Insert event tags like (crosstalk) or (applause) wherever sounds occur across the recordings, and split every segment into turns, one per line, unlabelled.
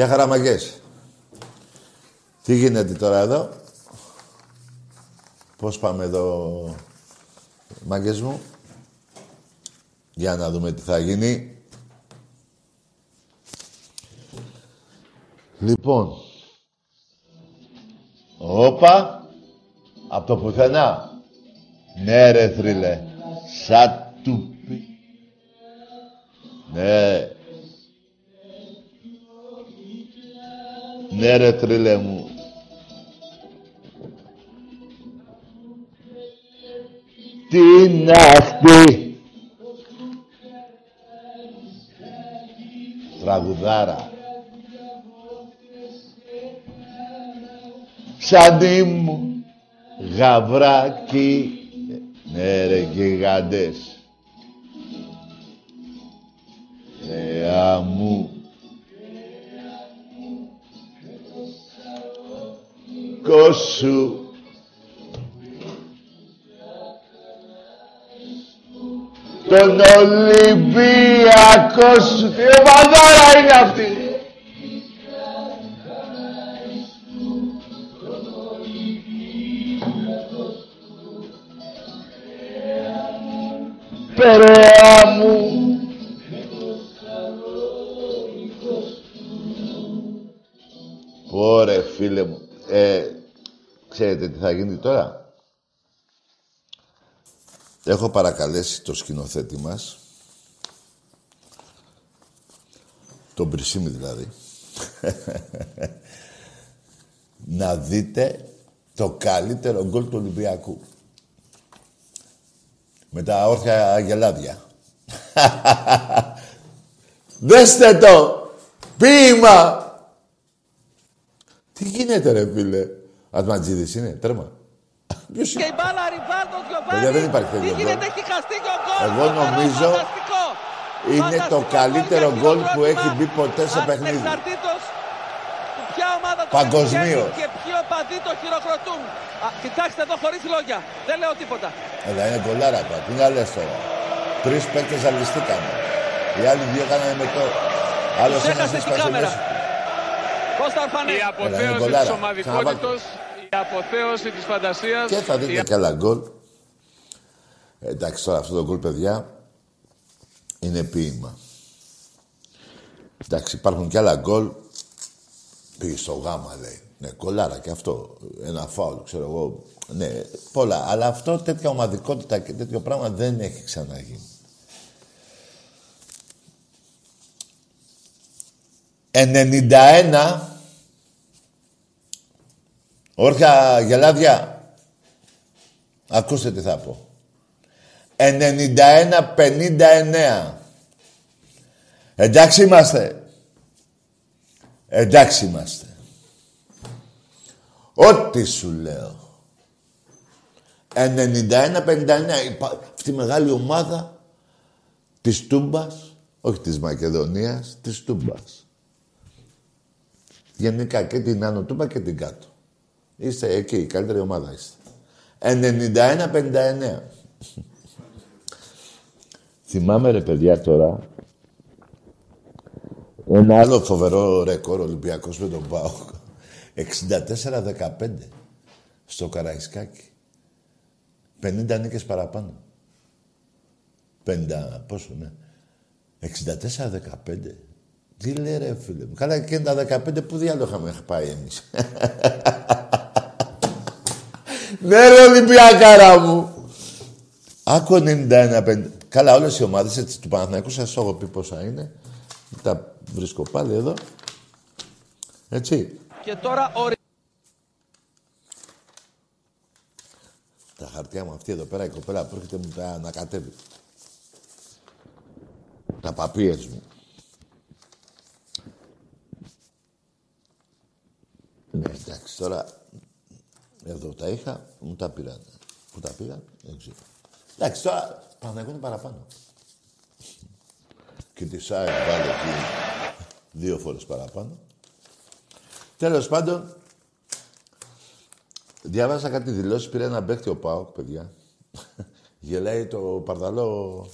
Γεια χαραμαγκές. Τι γίνεται τώρα εδώ; Πώς πάμε εδώ, μάγκες μου; Για να δούμε τι θα γίνει. Λοιπόν. Όπα. Από το πουθενά. Ναι ρε θρύλε. Σαν τουπι. Ναι. Ναι ρε τρίλε μου. Τι ναχτή. Τραγουδάρα. Σαντί μου, γαβράκι, ναι ρε γιγαντές. Κόσου. Τον Ολυμπιακό σου. Τι ομαδάρα είναι αυτή. Γίνει τώρα. Έχω παρακαλέσει το σκηνοθέτη μας, τον Πρισίμη δηλαδή, (laughs) να δείτε το καλύτερο γκολ του Ολυμπιακού. Με τα όρθια αγελάδια. (laughs) Δέστε το! Ποίημα! Τι γίνεται ρε φίλε; Ατματζίδης είναι, τέρμα. Ποιος
Και η μπάλα Ριβάλτο Γιωβάνι.
Παιδιά, δεν υπάρχει τέτοιο
Τι
γκολ.
γίνεται, έχει χαστεί και ο γκολ.
Εγώ νομίζω
Φανταστικό.
Είναι το
Φανταστικό
καλύτερο
για
γκολ που
χειροκρότημα.
έχει μπει ποτέ σε παιχνίδι.
Ανεξαρτήτως του ποια ομάδα το
Παγκοσμίως.
πετυχαίνει Και ποιοι οπαδοί το χειροκροτούν. Α, κοιτάξτε εδώ χωρίς λόγια. Δεν λέω τίποτα.
Έλα, είναι γκολάρα τώρα. Τι να λες τώρα. Τρεις παίκτες ζαλιστήκανε. Οι άλλοι δύο κάνανε με το... Άλλος
Τους
ένας
έχασε την
έσπασε
κάμερα.
μέσα.
Κώστα Ορφανέ.
Η
είναι
αποθέωση
γκολάρα.
της ομαδικότητος, η αποθέωση της φαντασίας.
Και θα δείτε κι άλλα γκολ. Ε, Εντάξει, τώρα αυτό το γκολ, παιδιά, είναι ποίημα. Εντάξει, υπάρχουν κι άλλα γκολ. Πήγε στο γάμα, λέει. Ναι, γκολάρα και αυτό. Ένα φάουλ, ξέρω εγώ. Ναι, πολλά. Αλλά αυτό τέτοια ομαδικότητα και τέτοιο πράγμα δεν έχει ξαναγίνει. 91 Όρχα γελάδια. Ακούστε τι θα πω. 91-59. Εντάξει είμαστε. Εντάξει είμαστε. Ό,τι σου λέω. 91-59. Υπά- Αυτή η μεγάλη ομάδα της Τούμπας, όχι της Μακεδονίας, της Τούμπας. Γενικά και την Άνω Τούμπα και την κάτω. Είστε εκεί, η καλύτερη ομάδα είστε. 91-59. Θυμάμαι ρε παιδιά τώρα ένα άλλο φοβερό ρεκόρ Ολυμπιακός με τον ΠΑΟΚ. 64-15 στο Καραϊσκάκι. 50 νίκες παραπάνω. 50, πόσο, ναι. 64-15. Τι λέει ρε φίλε μου. Καλά και τα 15 που διάλογο είχαμε πάει εμείς. (laughs) ναι ρε Ολυμπιακάρα μου. Άκου 91-5. Καλά όλες οι ομάδες έτσι, του Παναθηναϊκού σας έχω πει πόσα είναι. Τα βρίσκω πάλι εδώ. Έτσι.
Και τώρα ο
Τα χαρτιά μου αυτή εδώ πέρα η κοπέλα που έρχεται μου τα ανακατεύει. Τα παπίες μου. Ναι, εντάξει, τώρα εδώ τα είχα, μου τα πήραν. Πού τα πήραν, δεν ξέρω. Εντάξει, τώρα Παναγιώτη είναι παραπάνω. Και τη ΣΑΕΚ βάλε εκεί δύο φορές παραπάνω. Τέλος πάντων, Διάβασα κάτι δηλώσεις, πήρε ένα παίκτη ο Πάοκ, παιδιά. Γελάει το παρδαλό.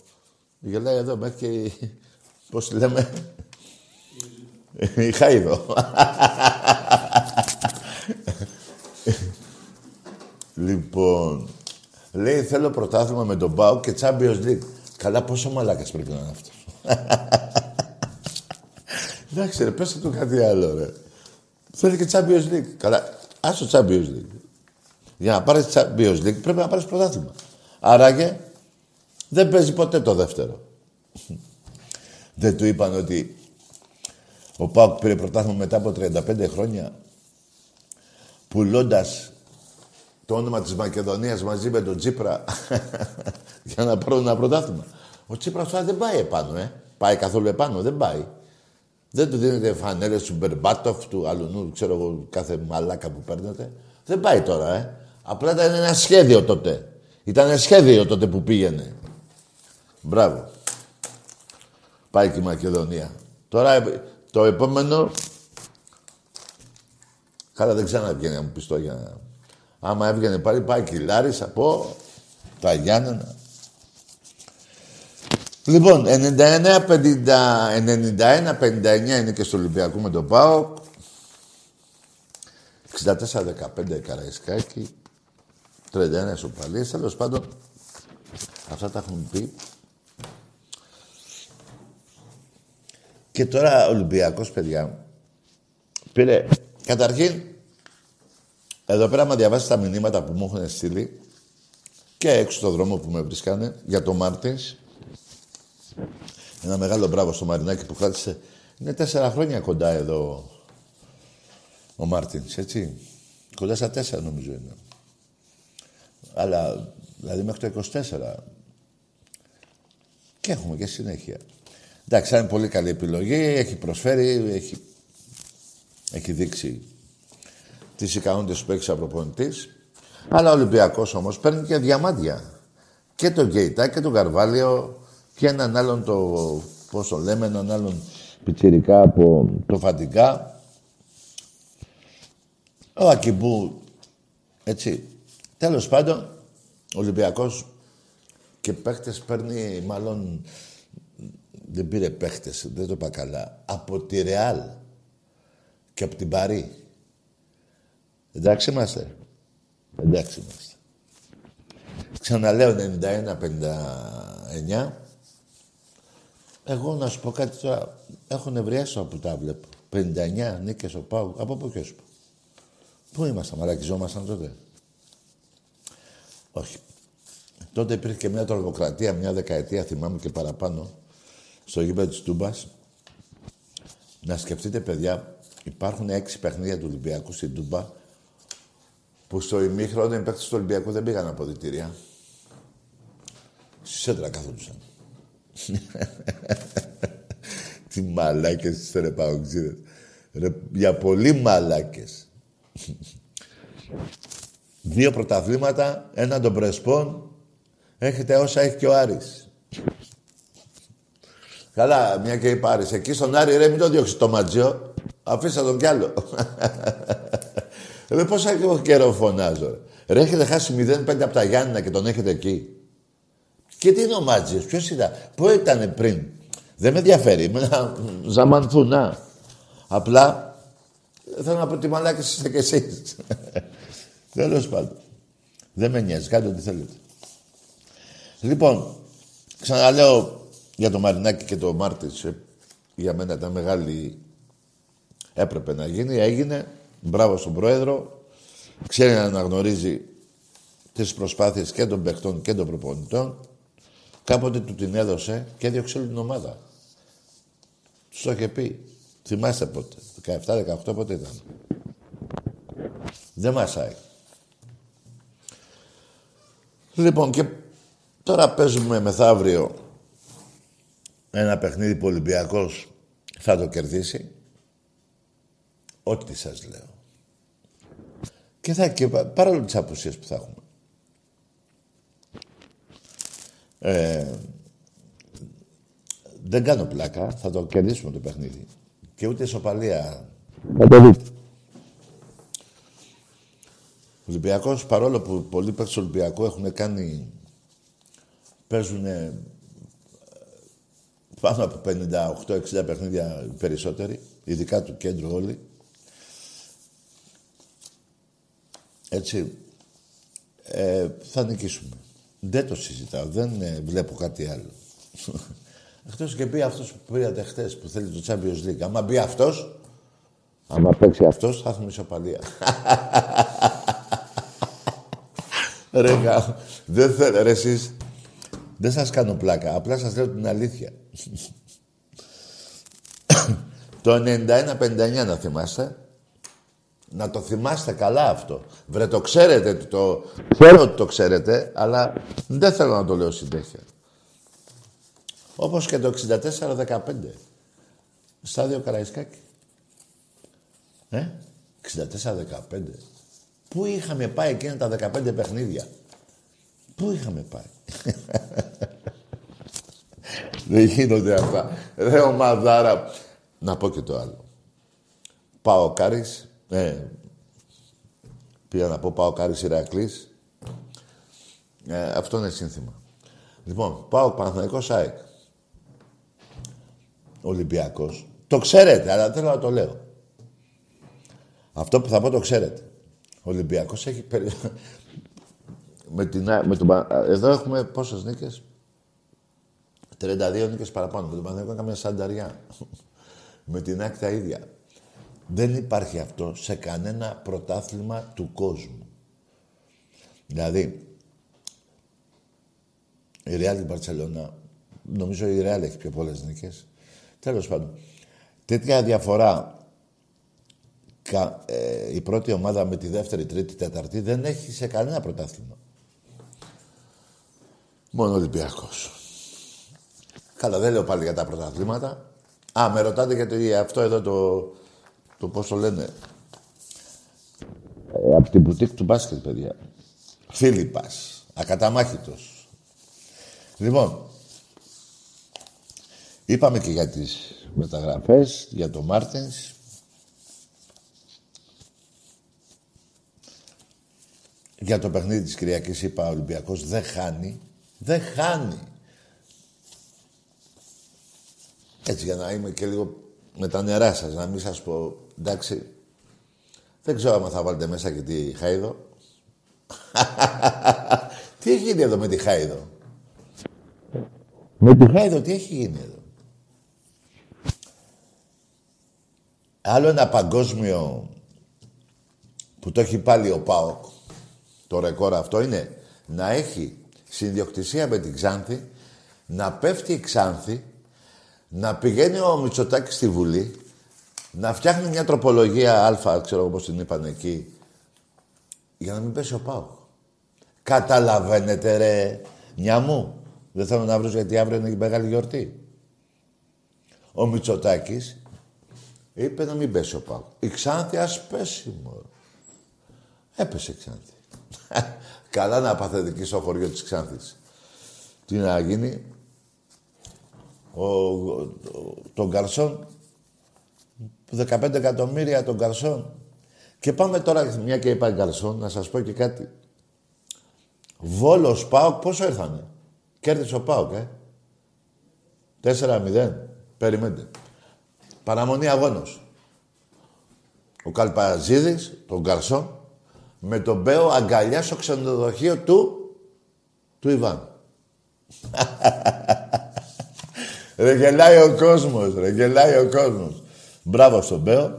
Γελάει εδώ μέχρι και. Πώς λέμε; Είχα είδο. Λοιπόν, λέει θέλω πρωτάθλημα με τον Πάο και Champions League. Καλά, πόσο μαλάκας πρέπει να είναι αυτός. (laughs) Εντάξει ρε, πες του κάτι άλλο ρε. Θέλει και Champions League. Καλά, άσο Champions League. Για να πάρεις Champions League πρέπει να πάρεις πρωτάθλημα. Άραγε, δεν παίζει ποτέ το δεύτερο. (laughs) δεν του είπαν ότι ο Πάουκ πήρε πρωτάθλημα μετά από 35 χρόνια πουλώντας το όνομα της Μακεδονίας μαζί με τον Τσίπρα (laughs) για να πάρουν ένα πρωτάθλημα. Ο Τσίπρας τώρα δεν πάει επάνω, ε. Πάει καθόλου επάνω, δεν πάει. Δεν του δίνετε φανέλες του Μπερμπάτοφ, του Αλουνού, ξέρω εγώ, κάθε μαλάκα που παίρνετε. Δεν πάει τώρα, ε. Απλά ήταν ένα σχέδιο τότε. Ήταν ένα σχέδιο τότε που πήγαινε. Μπράβο. Πάει και η Μακεδονία. Τώρα το επόμενο... Καλά δεν ξαναβγαίνει να μου πεις το για... Άμα έβγαινε πάλι πάει και η Λάρισα από τα Γιάννενα. Λοιπόν, 91-59 είναι και στο Ολυμπιακό με τον ΠΑΟ. 64-15 Καραϊσκάκη. 31 Σοπαλίες. Τέλος πάντων, αυτά τα έχουν πει. Και τώρα ο Ολυμπιακός, παιδιά, πήρε... Καταρχήν, εδώ πέρα, άμα διαβάσεις τα μηνύματα που μου έχουν στείλει και έξω στο δρόμο που με βρίσκανε για το Μάρτινς, ένα μεγάλο μπράβο στο Μαρινάκι που κράτησε. Είναι τέσσερα χρόνια κοντά εδώ ο Μάρτινς, έτσι. Κοντά στα τέσσερα νομίζω είναι. Αλλά, δηλαδή μέχρι το 24. Και έχουμε και συνέχεια. Εντάξει, είναι πολύ καλή επιλογή, έχει προσφέρει, έχει, έχει δείξει τις ικανότητες που έχεις σαν προπονητής. Αλλά ο Ολυμπιακός όμως παίρνει και διαμάντια. Και τον Γκέιτα και τον Καρβάλιο και έναν άλλον το, πώς το λέμε, έναν άλλον πιτσιρικά από το Φαντικά. Ο Ακιμπού, έτσι. Τέλος πάντων, ο Ολυμπιακός και παίχτες παίρνει μάλλον δεν πήρε παίχτες, δεν το είπα καλά. Από τη Ρεάλ και από την Παρή. Εντάξει είμαστε. Εντάξει είμαστε. Ξαναλέω 91-59. Εγώ να σου πω κάτι τώρα. Έχω νευριάσει από τα βλέπω. 59 νίκες ο Πάου. Από πού και σου Πού ήμασταν, μαλακιζόμασταν τότε; Όχι. Τότε υπήρχε και μια τρομοκρατία, μια δεκαετία, θυμάμαι και παραπάνω, στο γήπεδο της Τούμπας. Να σκεφτείτε, παιδιά, υπάρχουν έξι παιχνίδια του Ολυμπιακού στην Τούμπα που στο ημίχρονο οι παίκτες του Ολυμπιακού δεν πήγαν από διτήρια. Στη σέντρα καθόντουσαν. (laughs) Τι μαλάκες είστε ρε παοξίδες. Ρε, για πολύ μαλάκες. Δύο πρωταθλήματα, ένα των Πρεσπών. Έχετε όσα έχει και ο Άρης. Καλά, μια και είπα Άρης. Εκεί στον Άρη, ρε, μην το διώξεις το ματζιό. Αφήσα τον κι άλλο. (laughs) Ρε, πόσα καιρό φωνάζω. Ρε, ρε έχετε χάσει 0-5 από τα Γιάννηνα και τον έχετε εκεί. Και τι είναι ο Μάτζιος, ποιος ήταν, πού ήταν πριν. Δεν με ενδιαφέρει, είμαι ένα ζαμανθουνά. Απλά θέλω να πω τι μαλάκες είστε κι εσείς. (laughs) Τέλος πάντων. Δεν με νοιάζει, κάντε ό,τι θέλετε. Λοιπόν, ξαναλέω για το Μαρινάκι και το Μάρτης. Ε, για μένα ήταν μεγάλη... Έπρεπε να γίνει, έγινε. Μπράβο στον Πρόεδρο. Ξέρει να αναγνωρίζει τις προσπάθειες και των παιχτών και των προπονητών. Κάποτε του την έδωσε και έδιωξε όλη την ομάδα. Τους το είχε πει. Θυμάστε πότε. 17-18 πότε ήταν. Δεν μασάει. Λοιπόν, και τώρα παίζουμε μεθαύριο ένα παιχνίδι που ο Ολυμπιακός θα το κερδίσει. Ό,τι σας λέω. Και θα και παρόλο τις απουσίες που θα έχουμε. Ε, δεν κάνω πλάκα, θα το κερδίσουμε το παιχνίδι. Και ούτε σοπαλία. Θα το δείτε. Ο Ολυμπιακός, παρόλο που πολλοί παίκτες του Ολυμπιακού έχουν κάνει... παίζουν πάνω από 58-60 παιχνίδια περισσότεροι, ειδικά του κέντρου όλοι. Έτσι, ε, θα νικήσουμε. Δεν το συζητάω, δεν ε, βλέπω κάτι άλλο. Εκτός και πει αυτός που πήρατε χτες που θέλει το Champions League. Άμα μπει αυτός, άμα παίξει αυτός, θα έχουμε ισοπαλία. ρε, δεν θέλω, ρε εσείς, δεν σας κάνω πλάκα, απλά σας λέω την αλήθεια. το 91-59 να θυμάστε. Να το θυμάστε καλά αυτό. Βρε, το ξέρετε, το... ξέρω ότι το ξέρετε, αλλά δεν θέλω να το λέω συνέχεια. Όπως και το 64-15. Στάδιο Καραϊσκάκη. Ε, 64-15. Πού είχαμε πάει εκείνα τα 15 παιχνίδια; Πού είχαμε πάει; (laughs) Δεν γίνονται αυτά. Ρε ομαδάρα. Να πω και το άλλο. Πάω Κάρις. Ε, πήγα να πω πάω Κάρις Ηρακλής. Ε, αυτό είναι σύνθημα. Λοιπόν, πάω Παναθηναϊκός ΑΕΚ. Ολυμπιακός. Το ξέρετε, αλλά θέλω να το λέω. Αυτό που θα πω το ξέρετε. Ο Ολυμπιακός έχει περι... (laughs) με την, με τον, εδώ έχουμε πόσες νίκες; 32 νίκες παραπάνω. Με τον Παναγιώτο έκαμε σανταριά. (laughs) με την άκρη τα ίδια. Δεν υπάρχει αυτό σε κανένα πρωτάθλημα του κόσμου. Δηλαδή, η Real την Barcelona, νομίζω η Real έχει πιο πολλές νίκες. Τέλος πάντων, τέτοια διαφορά ε, η πρώτη ομάδα με τη δεύτερη, τρίτη, τέταρτη δεν έχει σε κανένα πρωτάθλημα. Μόνο ο Ολυμπιακός. Καλά, δεν λέω πάλι για τα πρωταθλήματα. Α, με ρωτάτε γιατί αυτό εδώ το, το πώς το λένε. Ε, από την μπουτίκ του μπάσκετ, παιδιά. Φίλιππας. Ακαταμάχητος. Λοιπόν, είπαμε και για τις μεταγραφές, για το Μάρτινς. Για το παιχνίδι της Κυριακής είπα ο Ολυμπιακός δεν χάνει. Δεν χάνει. Έτσι για να είμαι και λίγο με τα νερά σας, να μην σας πω, εντάξει, δεν ξέρω αν θα βάλετε μέσα και τη Χάιδο. (laughs) τι έχει γίνει εδώ με τη Χάιδο; Με τη Χάιδο τι έχει γίνει εδώ; Άλλο ένα παγκόσμιο που το έχει πάλι ο ΠΑΟΚ, το ρεκόρ αυτό είναι να έχει συνδιοκτησία με την Ξάνθη, να πέφτει η Ξάνθη, να πηγαίνει ο Μητσοτάκης στη Βουλή, να φτιάχνει μια τροπολογία α, ξέρω εγώ πώς την είπαν εκεί, για να μην πέσει ο Πάο. Καταλαβαίνετε ρε, μια μου. Δεν θέλω να βρω γιατί αύριο είναι η μεγάλη γιορτή. Ο Μητσοτάκης είπε να μην πέσει ο Πάο. Η Ξάνθη ας πέσει μόνο. Έπεσε η Ξάνθη. (laughs) Καλά να παθετε εκεί στο χωριό της Ξάνθης. Τι να γίνει. Ο, ο, τον Καρσόν, 15 εκατομμύρια τον Καρσόν. Και πάμε τώρα, μια και είπα Καρσόν, να σας πω και κάτι. Βόλος Πάοκ, πόσο ήρθανε; Κέρδισε ο Πάοκ, ε. 4-0. Περιμένετε. Παραμονή αγώνος. Ο Καλπαζίδης, τον Καρσόν, με τον Μπέο αγκαλιά στο ξενοδοχείο του, του Ιβάν. (laughs) ρε γελάει ο κόσμος, ρε γελάει ο κόσμος. Μπράβο στον Μπέο.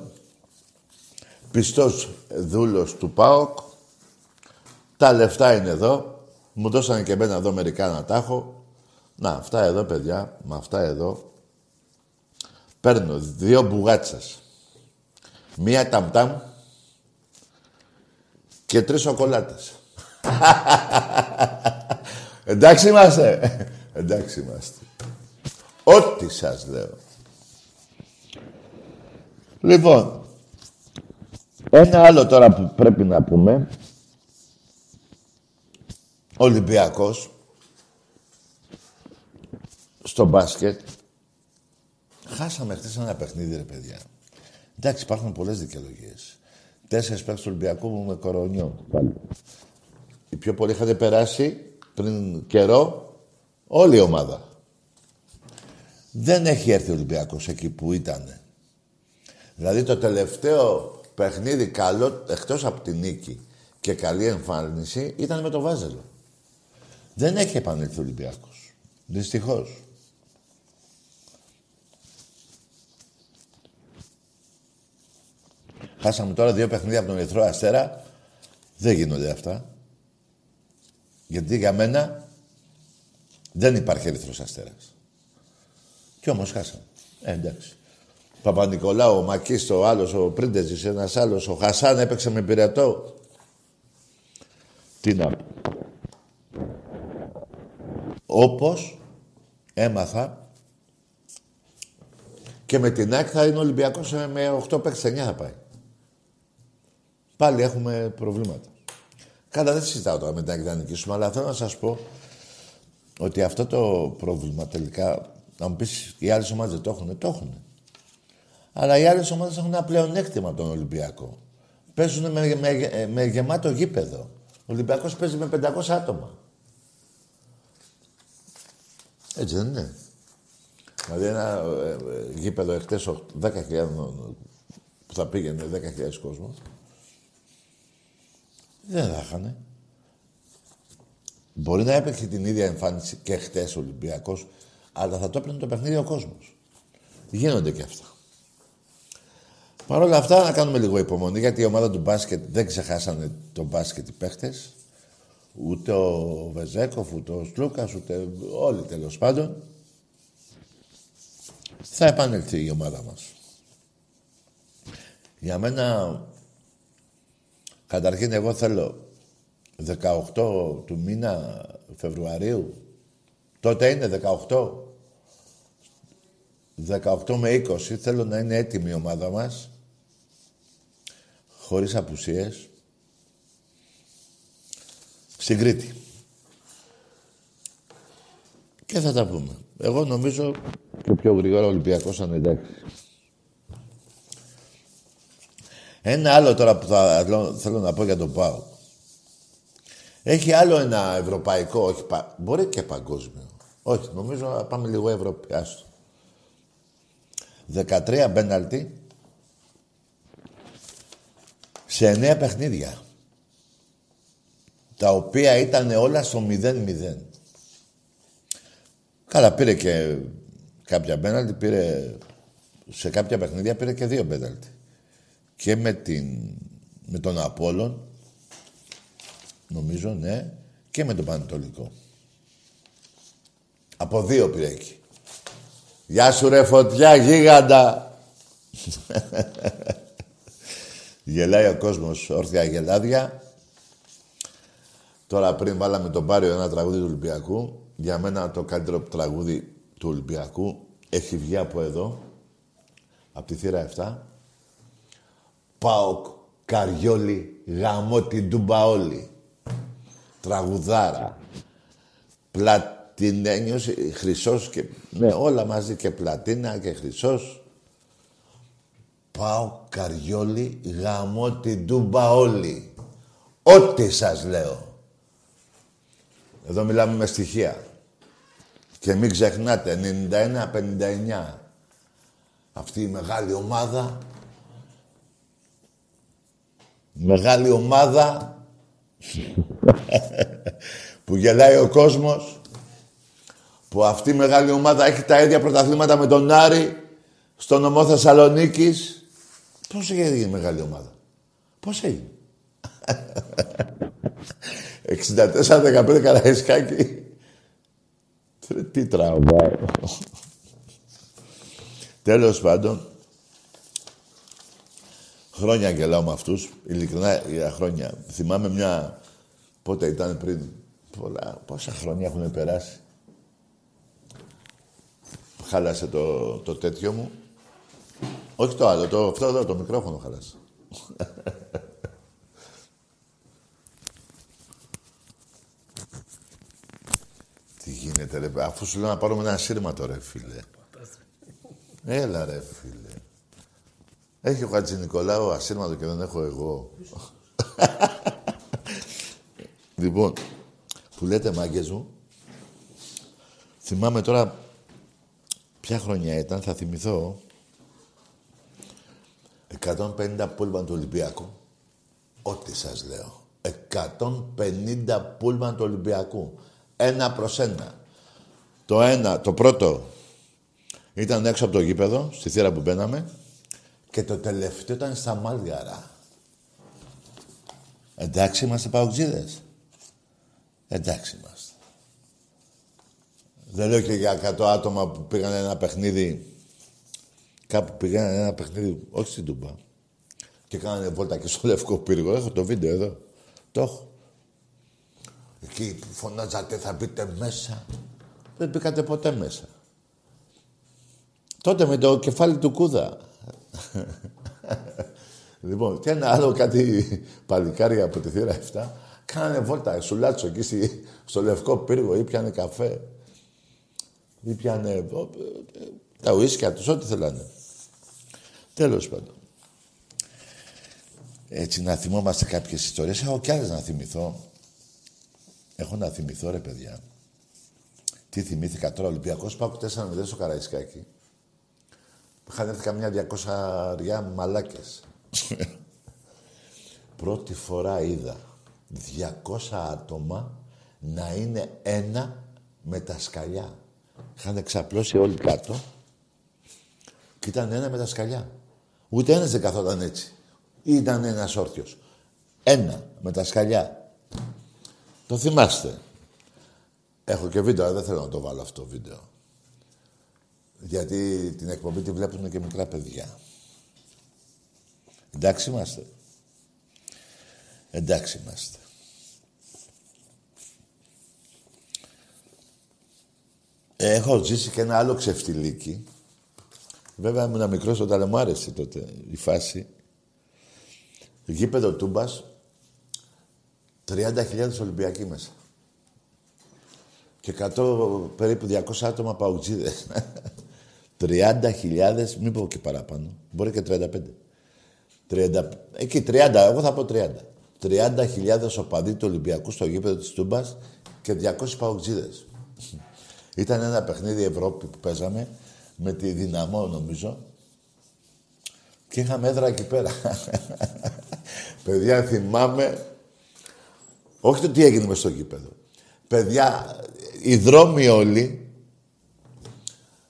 Πιστός δούλος του ΠΑΟΚ. Τα λεφτά είναι εδώ. Μου δώσανε και εμένα εδώ μερικά να τα έχω. Να, αυτά εδώ, παιδιά, με αυτά εδώ. Παίρνω δύο μπουγάτσες. Μία ταμτάμ και τρεις σοκολάτες. (laughs) Εντάξει είμαστε. Εντάξει είμαστε. Ό,τι σας λέω. Λοιπόν, ένα άλλο τώρα που πρέπει να πούμε. Ολυμπιακός στο μπάσκετ. Χάσαμε χθες ένα παιχνίδι, ρε παιδιά. Εντάξει, υπάρχουν πολλές δικαιολογίες. Τέσσερις παίκτες του Ολυμπιακού με κορονιό. Οι πιο πολλοί είχατε περάσει πριν καιρό όλη η ομάδα. Δεν έχει έρθει ο Ολυμπιακός εκεί που ήταν. Δηλαδή το τελευταίο παιχνίδι καλό, εκτός από την νίκη και καλή εμφάνιση, ήταν με το Βάζελο. Δεν έχει επανέλθει ο Ολυμπιακός. Δυστυχώς. Χάσαμε τώρα δύο παιχνίδια από τον Ερυθρό Αστέρα. Δεν γίνονται αυτά. Γιατί για μένα δεν υπάρχει Ερυθρός Αστέρας. Κι όμως χάσαμε. Ε, εντάξει. Παπα-Νικολάου, ο Μακής, ο άλλος, ο Πρίντεζης, ένας άλλος, ο Χασάν έπαιξε με πυρετό. Τι να πω. Όπως έμαθα και με την ΑΕΚ θα είναι ο Ολυμπιακός με 8 παίκτες, 9 θα πάει. Πάλι έχουμε προβλήματα. Κατά δεν συζητάω τώρα με την ΑΕΚ να νικήσουμε, αλλά θέλω να σας πω ότι αυτό το πρόβλημα τελικά, να μου πεις οι άλλες ομάδες δεν το έχουν, το έχουν. Αλλά οι άλλες ομάδες έχουν ένα πλεονέκτημα από τον Ολυμπιακό. Παίζουν με, με, με γεμάτο γήπεδο. Ο Ολυμπιακός παίζει με 500 άτομα. Έτσι δεν είναι. Δηλαδή ένα ε, ε, γήπεδο εχθές 10.000 που θα πήγαινε 10.000 κόσμος. Δεν θα είχανε. Μπορεί να έπαιξε την ίδια εμφάνιση και χτε ο Ολυμπιακός, αλλά θα το έπαιρνε το παιχνίδι ο κόσμος. Γίνονται και αυτά. Παρ' όλα αυτά, να κάνουμε λίγο υπομονή, γιατί η ομάδα του μπάσκετ δεν ξεχάσανε το μπάσκετ οι παίχτε. Ούτε ο Βεζέκοφ, ούτε ο Σλούκα, ούτε όλοι τέλος πάντων. Θα επανέλθει η ομάδα μας. Για μένα, καταρχήν εγώ θέλω 18 του μήνα Φεβρουαρίου. Τότε είναι 18. 18 με 20 θέλω να είναι έτοιμη η ομάδα μας. Χωρίς απουσίες. Στην Κρήτη. Και θα τα πούμε. Εγώ νομίζω και πιο γρήγορα ο Ολυμπιακός αν εντάξει. Ένα άλλο τώρα που θα, θέλω να πω για τον Πάο. Έχει άλλο ένα ευρωπαϊκό, όχι, μπορεί και παγκόσμιο. Όχι, νομίζω να πάμε λίγο Ευρώπη. 13 μπέναλτι σε 9 παιχνίδια. Τα οποία ήταν όλα στο 0-0. Καλά, πήρε και κάποια μπέναλτι, πήρε σε κάποια παιχνίδια πήρε και δύο μπέναλτι. Και με, την, με τον Απόλλων Νομίζω, ναι. Και με τον Πανετολικό. Από δύο πήρε εκεί. Γεια σου ρε φωτιά γίγαντα. Γελάει ο κόσμος όρθια γελάδια. Τώρα πριν βάλαμε τον Πάριο ένα τραγούδι του Ολυμπιακού. Για μένα το καλύτερο τραγούδι του Ολυμπιακού έχει βγει από εδώ. Από τη θύρα 7. Πάοκ, Καριόλι, γαμώ την Τουμπαόλη τραγουδάρα. Πλατινένιος, χρυσός και... Ναι, όλα μαζί και πλατίνα και χρυσός. Πάω καριόλι, γαμώ την τούμπα όλη. Ό,τι σας λέω. Εδώ μιλάμε με στοιχεία. Και μην ξεχνάτε, 91-59. Αυτή η μεγάλη ομάδα. Μεγάλη ομάδα (laughs) που γελάει ο κόσμος, που αυτή η μεγάλη ομάδα έχει τα ίδια πρωταθλήματα με τον Άρη στο νομό Θεσσαλονίκης. Πώς έγινε η μεγάλη ομάδα; Πώς έγινε; (laughs) 64-15 Καραϊσκάκη. Τι τραβάω. Τέλος πάντων, Χρόνια γελάω με αυτούς, ειλικρινά για χρόνια. Θυμάμαι μια... Πότε ήταν πριν, πολλά, πόσα χρόνια έχουν περάσει. Χάλασε το, το τέτοιο μου. Όχι το άλλο, το, αυτό εδώ, το μικρόφωνο χάλασε. (laughs) Τι γίνεται ρε, αφού σου λέω να πάρουμε ένα σύρμα τώρα, φίλε. Έλα ρε, φίλε. Έχει ο Χατζη Νικολάου ασύρματο και δεν έχω εγώ. (laughs) λοιπόν, που λέτε μάγκες μου, θυμάμαι τώρα Ποια χρονιά ήταν, θα θυμηθώ. 150 πούλμαν του Ολυμπιακού. Ό,τι σας λέω. 150 πούλμαν του Ολυμπιακού. Ένα προς ένα. Το ένα, το πρώτο ήταν έξω από το γήπεδο, στη θύρα που μπαίναμε. Και το τελευταίο ήταν στα Μάλγαρα. Εντάξει είμαστε παουτζίδες. Εντάξει είμαστε. Δεν λέω και για 100 άτομα που πήγαν ένα παιχνίδι. Κάπου πήγαν ένα παιχνίδι, όχι στην Τούμπα. Και κάνανε βόλτα και στο Λευκό Πύργο. Έχω το βίντεο εδώ. Το έχω. Εκεί που φωνάζατε θα μπείτε μέσα. Δεν μπήκατε ποτέ μέσα. Τότε με το κεφάλι του Κούδα. λοιπόν, και ένα άλλο κάτι παλικάρια από τη θύρα 7. Κάνανε βόλτα, σουλάτσο εκεί στο Λευκό Πύργο ή πιάνε καφέ. Ή πιάνε τα ουίσκια τους, ό,τι θέλανε. Τέλος πάντων. Έτσι να θυμόμαστε κάποιες ιστορίες. Έχω κι άλλες να θυμηθώ. Έχω να θυμηθώ ρε παιδιά. Τι θυμήθηκα τώρα, Ολυμπιακός Πάκου 4-0 στο Καραϊσκάκι. Είχαν έρθει καμιά 200 ριά μαλάκες. Πρώτη φορά είδα 200 άτομα να είναι ένα με τα σκαλιά. Είχαν ξαπλώσει όλοι κάτω και ήταν ένα με τα σκαλιά. Ούτε ένας δεν καθόταν έτσι. Ήταν ένας όρθιος. Ένα με τα σκαλιά. Το θυμάστε. Έχω και βίντεο, αλλά δεν θέλω να το βάλω αυτό το βίντεο. Γιατί την εκπομπή τη βλέπουν και μικρά παιδιά. Εντάξει είμαστε. Εντάξει είμαστε. Έχω ζήσει και ένα άλλο ξεφτιλίκι. Βέβαια ήμουν μικρός όταν μου άρεσε τότε η φάση. Γήπεδο Τούμπας, 30.000 Ολυμπιακοί μέσα. Και 100, περίπου 200 άτομα παουτζίδες. (laughs) 30.000, μην πω και παραπάνω. Μπορεί και 35. 30, εκεί 30, εγώ θα πω 30. 30.000 οπαδοί του Ολυμπιακού στο γήπεδο της Τούμπας και 200 παουτζίδες. Ήταν ένα παιχνίδι Ευρώπη που παίζαμε με τη Δυναμό νομίζω και είχαμε έδρα εκεί πέρα. (laughs) Παιδιά θυμάμαι, όχι το τι έγινε μες στο γήπεδο. Παιδιά, οι δρόμοι όλοι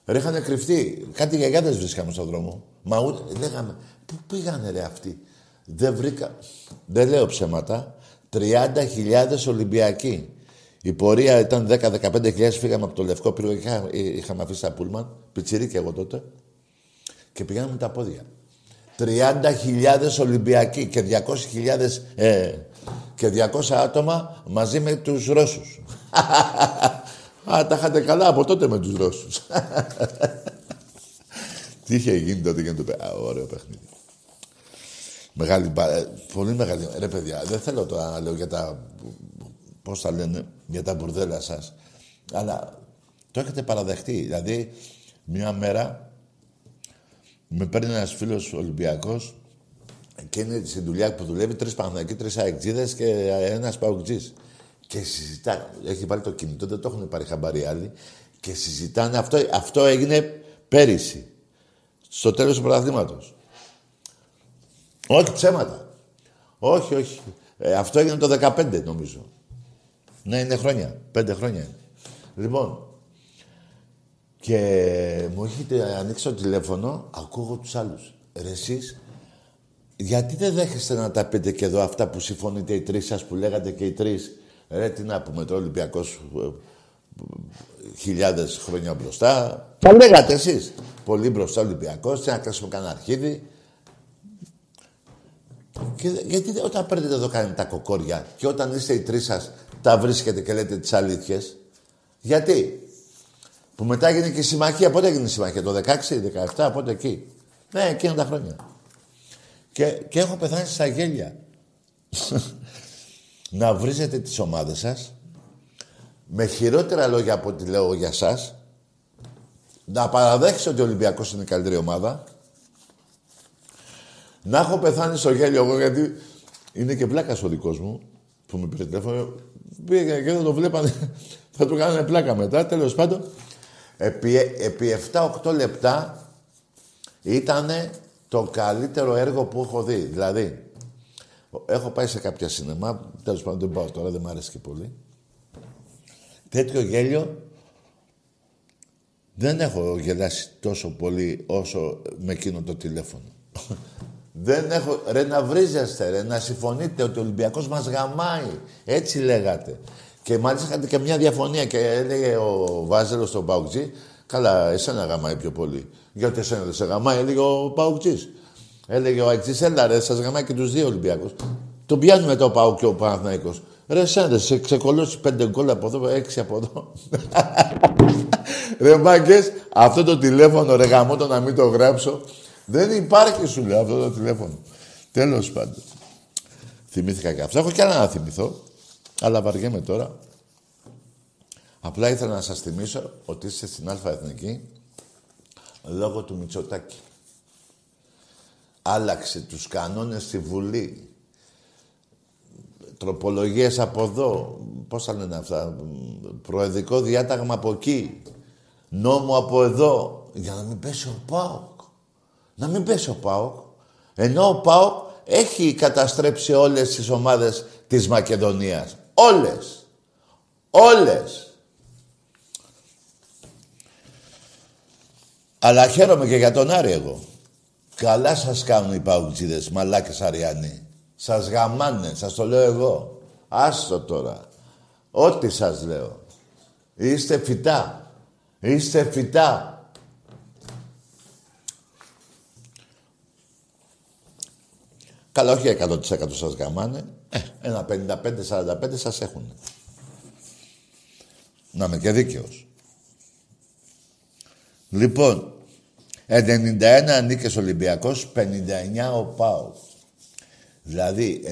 είχαν κρυφτεί. Κάτι γιαγιάδες βρίσκαμε στον δρόμο. Μα ούτε, λέγαμε, πού πήγανε ρε αυτοί; Δεν βρήκα, δεν λέω ψέματα, 30.000 Ολυμπιακοί. Η πορεία ήταν 10-15 φύγαμε από το Λευκό Πύργο, είχα, είχαμε αφήσει τα πούλμαν, πιτσιρίκι εγώ τότε, και πηγαίναμε με τα πόδια. 30.000 Ολυμπιακοί και 200.000 ε, και 200 άτομα μαζί με τους Ρώσους. (laughs) Α, τα είχατε καλά από τότε με τους Ρώσους. (laughs) Τι είχε γίνει τότε για να το πει. Ωραίο παιχνίδι. Μεγάλη, ε, πολύ μεγάλη. Ρε παιδιά, δεν θέλω τώρα να λέω για τα πώς θα λένε, για τα μπουρδέλα σας. Αλλά το έχετε παραδεχτεί. Δηλαδή, μια μέρα με παίρνει ένας φίλος Ολυμπιακός και είναι στην δουλειά που δουλεύει τρεις Παναθηναϊκοί, τρεις αεξίδες και ένας Παουτζής. Και συζητά, έχει βάλει το κινητό, δεν το έχουν πάρει χαμπάρι άλλοι. Και συζητάνε, αυτό, αυτό έγινε πέρυσι, στο τέλος του πρωταθλήματος. Όχι ψέματα. Όχι, όχι. Ε, αυτό έγινε το 15 νομίζω. Ναι, είναι χρόνια. Πέντε χρόνια είναι. Λοιπόν, και μου έχετε ανοίξει το τηλέφωνο, ακούω τους άλλους. Ρε εσείς, γιατί δεν δέχεστε να τα πείτε και εδώ αυτά που συμφωνείτε οι τρεις σας που λέγατε και οι τρεις; Ρε, τι να πούμε τώρα, Ολυμπιακός ε, χιλιάδες χρόνια μπροστά. Τα λέγατε εσείς. Πολύ μπροστά Ολυμπιακός, τι να κάνουμε κανένα αρχίδι. Και, γιατί όταν παίρνετε εδώ κάνετε τα κοκόρια και όταν είστε οι τρεις σας τα βρίσκετε και λέτε τις αλήθειες. Γιατί; Που μετά έγινε και η συμμαχία. Πότε έγινε η συμμαχία, το 16, 17, πότε εκεί. Ναι, εκείνα τα χρόνια. Και, και έχω πεθάνει στα γέλια. (laughs) να βρίζετε τις ομάδες σας με χειρότερα λόγια από ό,τι λέω για σας να παραδέχεσαι ότι ο Ολυμπιακός είναι η καλύτερη ομάδα να έχω πεθάνει στο γέλιο εγώ γιατί είναι και πλάκα ο δικός μου που με πήρε τηλέφωνο, πήγε και δεν το βλέπανε. θα του κάνανε πλάκα μετά, τέλος πάντων. Επί, επί 7-8 λεπτά ήταν το καλύτερο έργο που έχω δει. Δηλαδή, έχω πάει σε κάποια σινεμά, τέλος πάντων δεν πάω τώρα, δεν μου αρέσει και πολύ. Τέτοιο γέλιο δεν έχω γελάσει τόσο πολύ όσο με εκείνο το τηλέφωνο. Δεν έχω... Ρε να βρίζεστε, ρε, να συμφωνείτε ότι ο Ολυμπιακός μας γαμάει. Έτσι λέγατε. Και μάλιστα είχατε και μια διαφωνία και έλεγε ο Βάζελος στον Παουτζή, καλά, εσένα γαμάει πιο πολύ. Γιατί εσένα δεν σε γαμάει, έλεγε ο Παουτζής. Έλεγε ο Αιτζής, έλα ρε, σας γαμάει και τους δύο Ολυμπιακούς. Τον πιάνουμε το Πάου και ο Παναθηναϊκός. Ρε εσένα, σε ξεκολώσει πέντε γκολ από εδώ, έξι από εδώ. (laughs) ρε μάγκες, αυτό το τηλέφωνο, ρε γαμώ το να μην το γράψω, δεν υπάρχει σου λέω αυτό το τηλέφωνο. Τέλος πάντων. Θυμήθηκα και αυτό. Έχω κι άλλα να θυμηθώ. Αλλά βαριέμαι τώρα. Απλά ήθελα να σας θυμίσω ότι είστε στην Αλφα Εθνική λόγω του Μητσοτάκη. Άλλαξε τους κανόνες στη Βουλή. Τροπολογίες από εδώ. Πώς θα λένε αυτά. Προεδρικό διάταγμα από εκεί. Νόμο από εδώ. Για να μην πέσει ο ΠΑΟΚ. Να μην πέσει ο ΠΑΟΚ. Ενώ ο ΠΑΟΚ έχει καταστρέψει όλες τις ομάδες της Μακεδονίας. Όλες. Όλες. Αλλά χαίρομαι και για τον Άρη εγώ. Καλά σας κάνουν οι παουτζίδες, μαλάκες Αριανοί. Σας γαμάνε, σας το λέω εγώ. Άστο τώρα. Ό,τι σας λέω. Είστε φυτά. Είστε φυτά. Καλά, όχι 100% σας γαμάνε. Ε, ένα 55-45 σας έχουν. Να είμαι και δίκαιος. Λοιπόν, 91 νίκες Ολυμπιακός, 59 ο Πάου. Δηλαδή,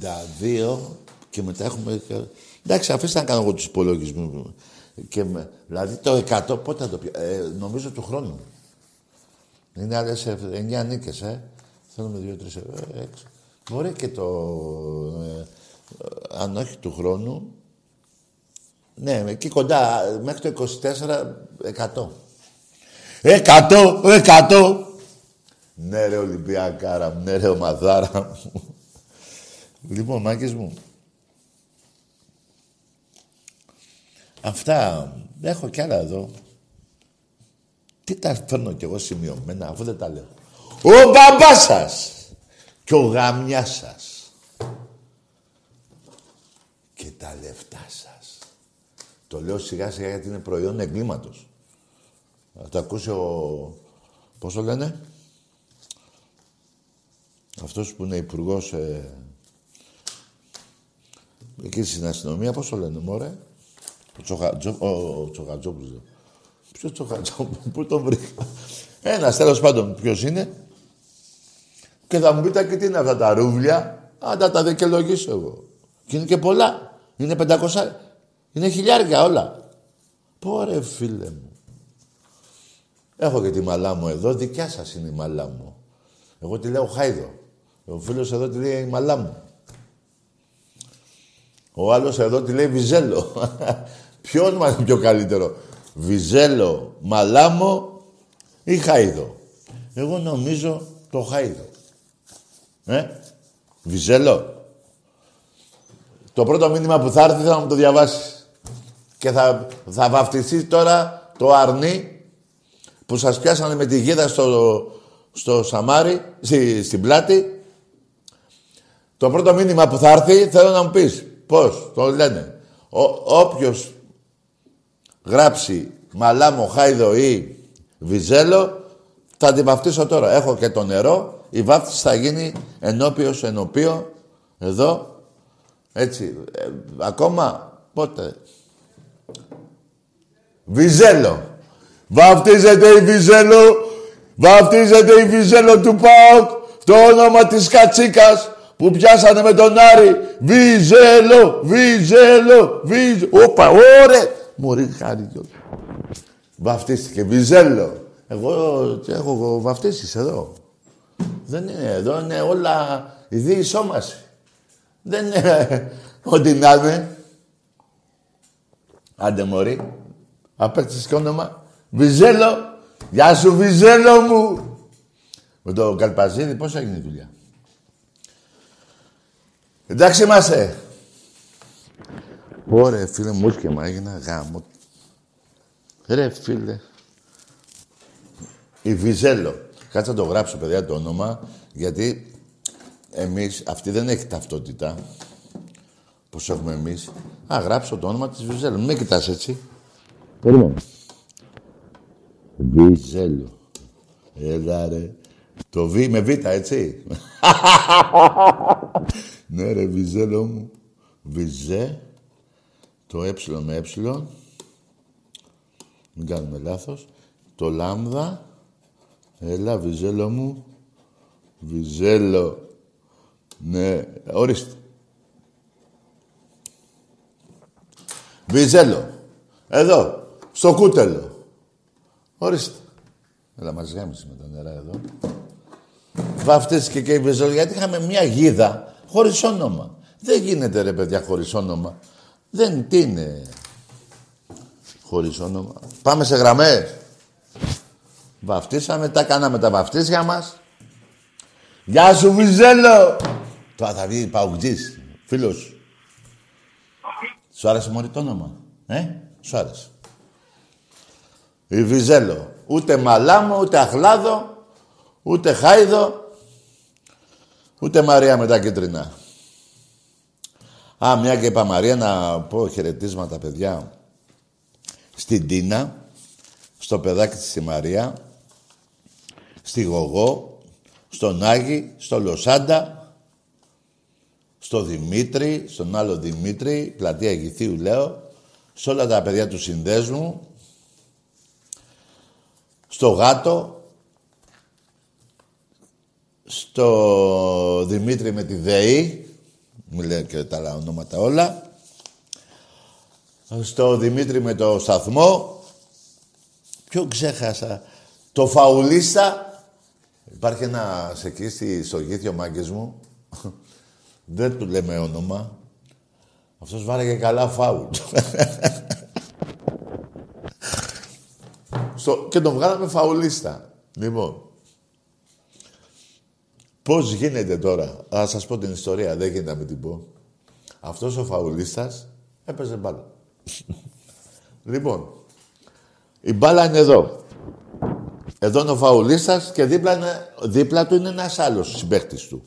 92 και μετά έχουμε... Εντάξει, αφήστε να κάνω εγώ τους υπολογισμούς. Και με, δηλαδή το 100 πότε θα το πιω; Ε, νομίζω του χρόνου. Είναι άλλες 9 νίκες, ε. Θέλουμε 2, 3, 6. Μπορεί και το... Ε, αν όχι του χρόνου, ναι, εκεί κοντά, μέχρι το 24, 100. Εκατό, εκατό. Ναι ρε Ολυμπιακάρα μου, ναι ρε ομαδάρα μου. Λοιπόν, μάγκες μου. Αυτά, έχω κι άλλα εδώ. Τι τα φέρνω κι εγώ σημειωμένα, αφού δεν τα λέω. Ο μπαμπάς σας και ο γαμιάς σας και τα λεφτά σας. Το λέω σιγά σιγά γιατί είναι προϊόν εγκλήματος. Θα το ακούσει ο... Πώς το λένε; Αυτός που είναι υπουργός ε... εκεί στην αστυνομία, πώς το λένε, μωρέ; Ο, Τσοχατζό... ο Τσοχατζόπουλος. Ποιος Τσοχατζόπουλος, πού τον βρήκα; Ένας τέλος πάντων, ποιος είναι; Και θα μου πείτε και τι είναι αυτά τα ρούβλια; Αν τα, τα δικαιολογήσω εγώ. Και είναι και πολλά. Είναι 500. Είναι χιλιάρια όλα. Πόρε φίλε μου. Έχω και τη μαλά μου εδώ, δικιά σας είναι η μαλά μου. Εγώ τη λέω Χάιδο. Ο φίλος εδώ τη λέει η μαλά μου. Ο άλλος εδώ τη λέει Βιζέλο. (laughs) Ποιος όνομα είναι πιο καλύτερο. Βιζέλο, Μαλάμο ή Χάιδο; Εγώ νομίζω το Χάιδο. Ε, Βιζέλο. Το πρώτο μήνυμα που θα έρθει θα μου το διαβάσεις. Και θα, θα βαφτιστείς τώρα το αρνί που σας πιάσανε με τη γίδα στο, στο σαμάρι, στη, στην πλάτη. Το πρώτο μήνυμα που θα έρθει θέλω να μου πεις πώς το λένε. Ο, όποιος γράψει Μαλάμο, Χάιδο ή Βιζέλο θα την βαφτίσω τώρα. Έχω και το νερό. Η βάφτιση θα γίνει ενώπιος ενωπίο. Εδώ. Έτσι. Ε, ακόμα πότε; Βιζέλο. Βαφτίζεται η Βιζέλο, βαφτίζεται η Βιζέλο του ΠΑΟΚ, το όνομα της Κατσίκας που πιάσανε με τον Άρη. Βιζέλο, Βιζέλο, Βιζέλο. Όπα, ωρε. Μωρή χάρη Βαφτίστηκε, Βιζέλο. Εγώ έχω βαφτίσεις εδώ. Δεν είναι εδώ, είναι όλα η διεισόμαση. Δεν είναι (laughs) ό,τι να είναι. Άντε μωρή, απέκτησες και όνομα. Βυζέλο. Γεια σου, Βυζέλο μου. Με το Καλπαζίδι πώς έγινε η δουλειά; Εντάξει είμαστε. Ωραία, φίλε μου, και έγινα γάμο. Ρε, φίλε. Η Βυζέλο. Κάτσε να το γράψω, παιδιά, το όνομα, γιατί εμείς, αυτή δεν έχει ταυτότητα, πως έχουμε εμείς. Α, γράψω το όνομα της Βυζέλο. Μην με κοιτάς έτσι. Περίμενε. Βυζέλο. Έλα ρε. Το Β με Β, έτσι. (laughs) ναι ρε, Βυζέλο μου. Βυζέ. Το ε με ε. Μην κάνουμε λάθος. Το λάμδα. Έλα, Βυζέλο μου. Βυζέλο. Ναι, ορίστε. Βυζέλο. Εδώ, στο κούτελο. Ορίστε. Έλα, μας γάμισε με τα νερά εδώ. Βαφτίστηκε και η Βυζέλο, γιατί είχαμε μια γίδα χωρίς όνομα. Δεν γίνεται ρε παιδιά χωρίς όνομα. Δεν τι είναι χωρίς όνομα. Πάμε σε γραμμές. Βαφτίσαμε, τα κάναμε τα βαφτίσια μας. Γεια σου Βυζέλο. Τώρα θα βγει Παουτζής, φίλος. Σου άρεσε μόλι το όνομα, ε, σου άρεσε. Η Βυζέλο. Ούτε Μαλάμο, ούτε Αχλάδο, ούτε Χάιδο, ούτε Μαρία με τα κίτρινα. Α, μια και είπα Μαρία, να πω χαιρετίσματα, παιδιά, στην Τίνα, στο παιδάκι της στη Μαρία, στη Γογό, στον Άγη, στο Λοσάντα, στο Δημήτρη, στον άλλο Δημήτρη, πλατεία Γηθίου λέω, σε όλα τα παιδιά του συνδέσμου, στο Γάτο, στο Δημήτρη με τη ΔΕΗ, μου λένε και τα άλλα ονόματα όλα, στο Δημήτρη με το σταθμό, ποιο ξέχασα, το Φαουλίστα, υπάρχει ένα εκεί στο γήθιο μάγκες μου, δεν του λέμε όνομα. Αυτός βάραγε καλά φάουλ. Στο... Και τον βγάλαμε φαουλίστα. Λοιπόν. Πώς γίνεται τώρα; Θα σας πω την ιστορία. Δεν γίνεται να μην την πω. Αυτός ο φαουλίστας έπαιζε μπάλα. λοιπόν. Η μπάλα είναι εδώ. Εδώ είναι ο φαουλίστας και δίπλα, είναι, δίπλα του είναι ένας άλλος συμπαίχτης του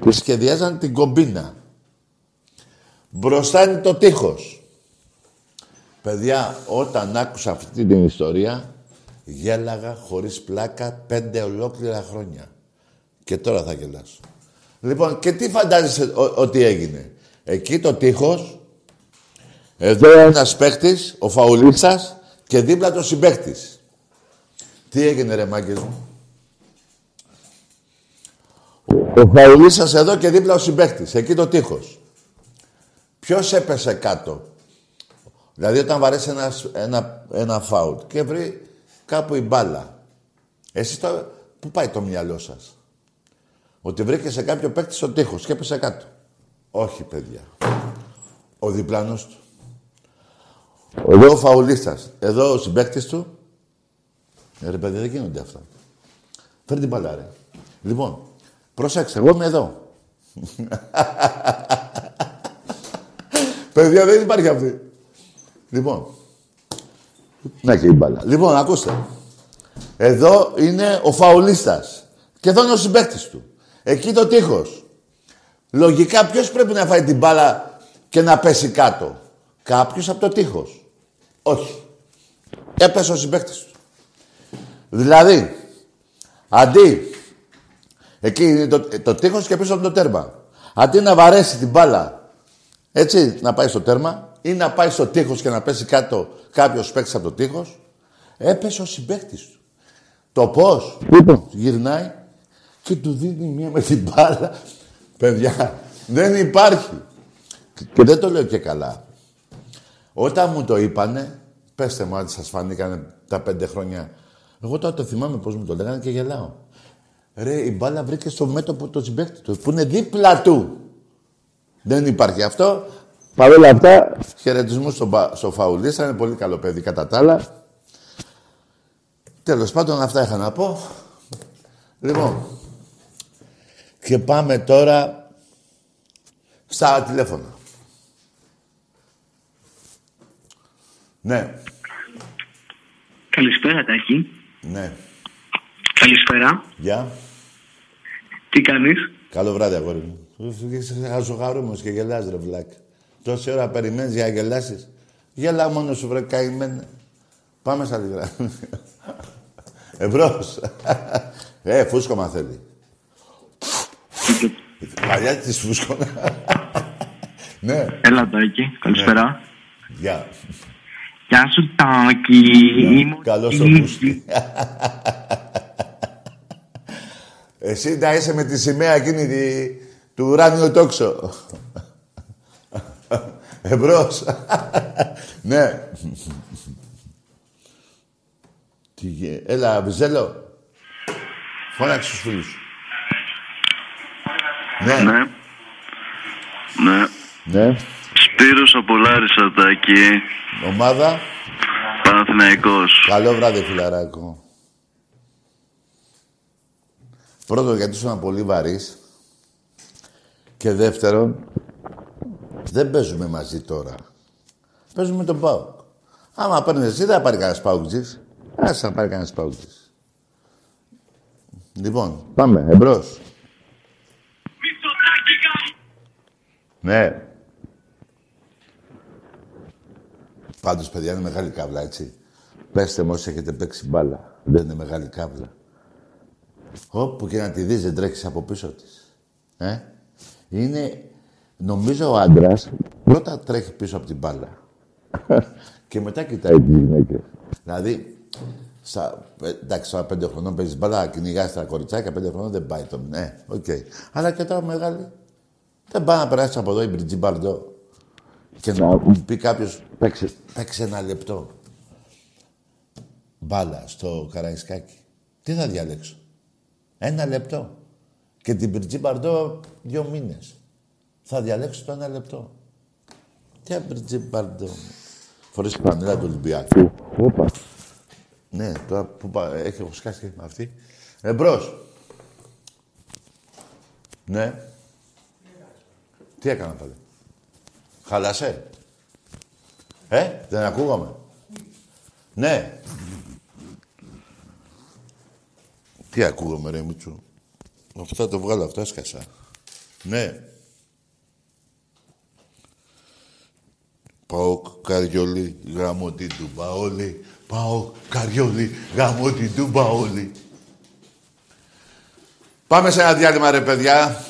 και σχεδιάζαν την κομπίνα. Μπροστά είναι το τείχος. Παιδιά, όταν άκουσα αυτή την ιστορία, γέλαγα χωρίς πλάκα πέντε ολόκληρα χρόνια. Και τώρα θα γελάσω. Λοιπόν, και τι φαντάζεσαι ότι έγινε; Εκεί το τείχος, εδώ ένας παίχτης, ο Φαουλίτσας, και δίπλα το συμπαίχτης. Τι έγινε ρε μάγκες μου; Ο Φαουλής εδώ και δίπλα ο συμπαίχτης, εκεί το τείχος. Ποιος έπεσε κάτω; Δηλαδή όταν βαρέσει ένας, ένα, ένα φάουλ και βρει κάπου η μπάλα. Εσείς το, πού πάει το μυαλό σας; Ότι βρήκε σε κάποιο παίκτη στο τείχος και έπεσε κάτω. Όχι παιδιά. Ο διπλάνος του. Εδώ ο φαουλίστας. Εδώ ο συμπαίκτης του. Ε, ρε παιδιά δεν γίνονται αυτά. Φέρνει την μπάλα ρε. Λοιπόν, Προσέξτε, εγώ είμαι εδώ. (laughs) Παιδιά, δεν υπάρχει αυτή. Λοιπόν. Να και η μπάλα. Λοιπόν, ακούστε. Εδώ είναι ο φαουλίστας. Και εδώ είναι ο συμπαίκτης του. Εκεί το τείχος. Λογικά ποιος πρέπει να φάει την μπάλα και να πέσει κάτω; Κάποιος από το τείχος. Όχι. Έπεσε ο συμπαίκτης του. Δηλαδή, αντί Εκεί είναι το, το τείχος και πίσω από το τέρμα. Αντί να βαρέσει την μπάλα, έτσι, να πάει στο τέρμα, ή να πάει στο τείχος και να πέσει κάτω κάποιος παίκτης από το τείχος, έπεσε ο συμπαίκτης του. Το πώς, λοιπόν, γυρνάει και του δίνει μία με την μπάλα. Παιδιά, δεν υπάρχει. Και δεν το λέω και καλά. Όταν μου το είπανε, πέστε μου αν σας φανήκανε τα πέντε χρόνια. Εγώ τώρα το θυμάμαι πώς μου το λέγανε και γελάω. Ρε, η μπάλα βρήκε στο μέτωπο του συμπέκτη του, που είναι δίπλα του. Δεν υπάρχει αυτό. Παρ' όλα αυτά, χαιρετισμού στο, στο Φαουλίστα, είναι πολύ καλό παιδί κατά τα άλλα. Τέλος πάντων, αυτά είχα να πω. Λοιπόν, και πάμε τώρα στα τηλέφωνα. Ναι.
Καλησπέρα, Τάκη.
Ναι.
Καλησπέρα.
Γεια.
Τι κάνεις;
Καλό βράδυ, αγόρι μου. Είσαι χαζοχαρούμος και γελάς, ρε βλάκ. Τόση ώρα περιμένεις για να γελάσεις. Γέλα μόνος σου, βρε καημένε. Πάμε στα λίγα. Εμπρός. ε, φούσκωμα θέλει. Παλιά της φούσκωνα. ναι.
Έλα, Τάκη. Καλησπέρα.
Γεια.
Γεια σου, Τάκη.
Καλώς το πούστη. Εσύ να είσαι με τη σημαία εκείνη τη, του ουράνιου τόξο. Εμπρός. ναι. Τι γε... Έλα, Βυζέλο. Φώναξε τους φίλους σου. Ναι.
Ναι. Ναι.
Ναι.
Σπύρος από Λάρισα, Τάκη.
Ομάδα.
Παναθηναϊκός.
Καλό βράδυ, φιλαράκο. Πρώτον, γιατί ήσουν πολύ βαρύς. Και δεύτερον, δεν παίζουμε μαζί τώρα. Παίζουμε τον Πάουκ. Άμα παίρνεις εσύ, δεν θα πάρει κανένας Πάουκτζης. Άσε να πάρει κανένας Πάουκτζης. Λοιπόν, πάμε, εμπρός. Ναι. Πάντως, παιδιά, είναι μεγάλη κάβλα, έτσι. Πέστε μου όσοι έχετε παίξει μπάλα. Δεν είναι μεγάλη κάβλα. Όπου και να τη δεις, δεν τρέχεις από πίσω της. Ε; Είναι, νομίζω ο άντρας πρώτα τρέχει πίσω από την μπάλα. (laughs) και μετά κοιτάει τις γυναίκες. Δηλαδή, στα, ε, εντάξει, στα πέντε χρονών παίζεις μπάλα, κυνηγάς τα κοριτσάκια, πέντε χρονών δεν πάει το. Ναι, οκ. Αλλά και τώρα μεγάλη. Δεν πάει να περάσει από εδώ η Μπριζίτ Μπαρντό και να μου πει κάποιος, παίξε, παίξε ένα λεπτό. Μπάλα στο Καραϊσκάκι. Τι θα διαλέξω; Ένα λεπτό. Και την Μπριτζή Μπαρντό δύο μήνες. Θα διαλέξω το ένα λεπτό. Τι Μπριτζή Μπαρντό; Φορές την πανέλα του Ολυμπιακού. Όπα. Ναι, τώρα που πα... έχει σκάσει με αυτή. Εμπρός. Ναι. Τι έκανα πάλι; Χάλασε. Ε, δεν ακούγαμε. Ναι. Τι ακούγαμε ρε Μίτσου. Αυτά το βγάλω, αυτά έσκασα. Ναι. Πάω καριόλι, γάμω την τουμπαόλι. Πάω καριόλι, γάμω την τουμπαόλι. Πάμε σε ένα διάλειμμα ρε παιδιά.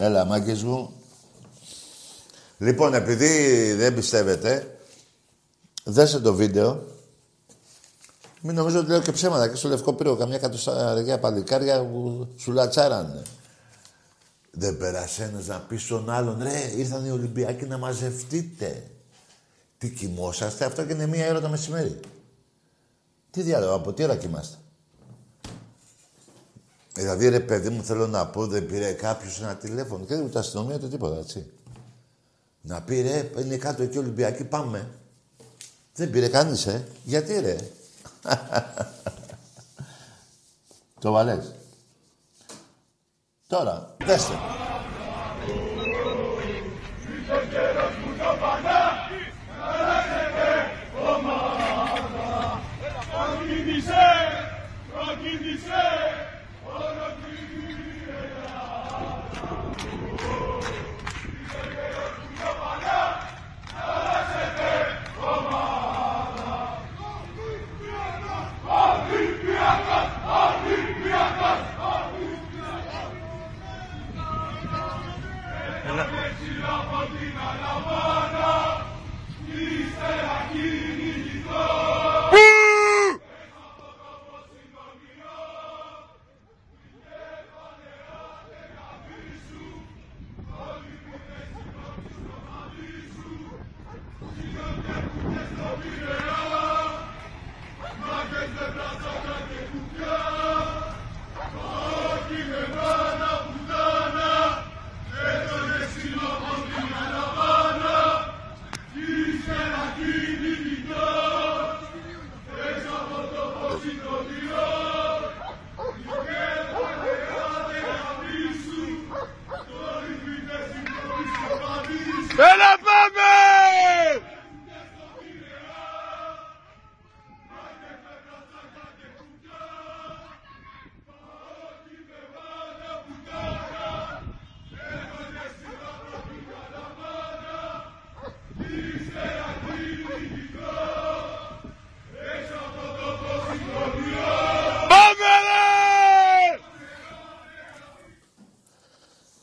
Έλα, μάγκες μου. Λοιπόν, επειδή δεν πιστεύετε, δέστε το βίντεο. Μην νομίζω ότι λέω και ψέματα. Και στο Λευκό Πύργο καμιά εκατοσταριά παλικάρια που σου λατσάρανε. Δεν πέρασε ένας να πει στον άλλον, ρε, ήρθαν οι Ολυμπιακοί να μαζευτείτε. Τι κοιμόσαστε, αυτό και είναι μία ώρα το μεσημέρι. Τι διάλογο, από τι ώρα κοιμάστε; Δηλαδή, ρε παιδί μου, θέλω να πω, δεν πήρε κάποιος ένα τηλέφωνο. Και δεν ούτε αστυνομία ούτε τίποτα, έτσι. Να πει, ρε, είναι κάτω εκεί Ολυμπιακοί, πάμε. Δεν πήρε κανείς, ε. Γιατί, ρε. (laughs) το βαλές. Τώρα, δέστε.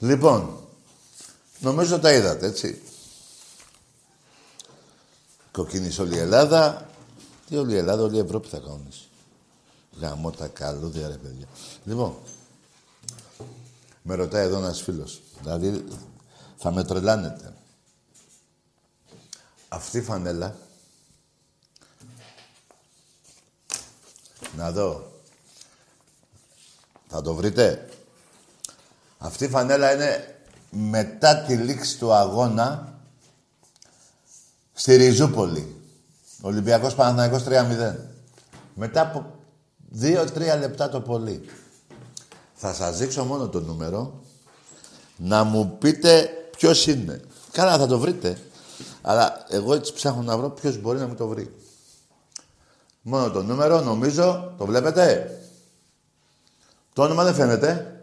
Λοιπόν, νομίζω τα είδατε, έτσι. Κοκκίνησε όλη η Ελλάδα. Τι όλη η Ελλάδα, όλη η Ευρώπη θα κανονίσει. Γαμώ τα καλούδια, ρε παιδιά. Λοιπόν, με ρωτάει εδώ ένας φίλος. Δηλαδή, θα με τρελάνετε. Αυτή η φανέλα, να δω, θα το βρείτε; Αυτή η φανέλα είναι μετά τη λήξη του αγώνα στη Ριζούπολη. Ολυμπιακός Παναθηναϊκός 3-0. Μετά από 2-3 λεπτά το πολύ. Θα σας δείξω μόνο το νούμερο να μου πείτε ποιος είναι. Καλά θα το βρείτε. Αλλά εγώ έτσι ψάχνω να βρω ποιος μπορεί να μου το βρει. Μόνο το νούμερο, νομίζω, το βλέπετε. Το όνομα δεν φαίνεται.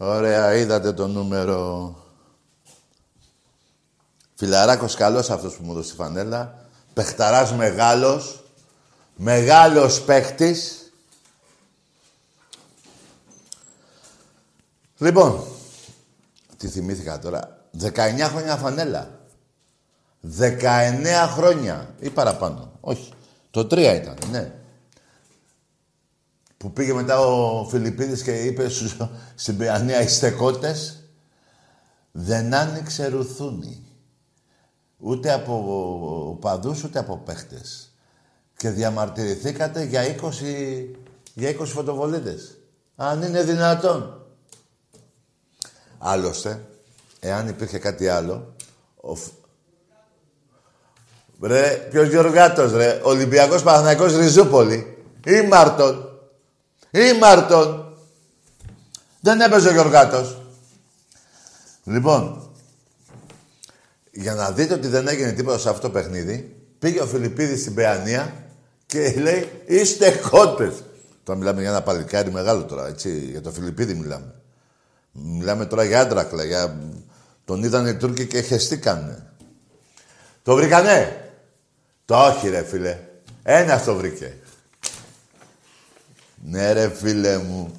Ωραία, είδατε το νούμερο. Φιλαράκος καλός αυτός που μου έδωσε τη φανέλα. Πεχταράς μεγάλος. Μεγάλος παίχτης. Λοιπόν, τι θυμήθηκα τώρα. 19 χρόνια φανέλα. 19 χρόνια ή παραπάνω. Όχι. Το 3 ήταν, ναι. Που πήγε μετά ο Φιλιππίδης και είπε στους, στην Παιανία οι στεκότες δεν άνοιξε ρουθούνι. Ούτε από παδούς, ούτε από παίχτες. Και διαμαρτυρηθήκατε για 20, για 20 φωτοβολίδες. Αν είναι δυνατόν. Άλλωστε, εάν υπήρχε κάτι άλλο, ο... Φ- Ρε, ποιος Γιωργάτος, ρε. Ολυμπιακός Παναθηναϊκός Ριζούπολη. Ή Μάρτον. Ή Μάρτον. Δεν έπαιζε ο Γιωργάτος. Λοιπόν, για να δείτε ότι δεν έγινε τίποτα σε αυτό το παιχνίδι, πήγε ο Φιλιππίδης στην Παιανία και λέει «Είστε κότες». Τώρα μιλάμε για ένα παλικάρι μεγάλο τώρα, έτσι. Για το Φιλιππίδη μιλάμε. Μιλάμε τώρα για άντρακλα, για... Τον είδαν οι Τούρκοι και χεστήκανε. Το βρήκανε; Το όχι ρε φίλε. Ένας το βρήκε. Ναι ρε φίλε μου.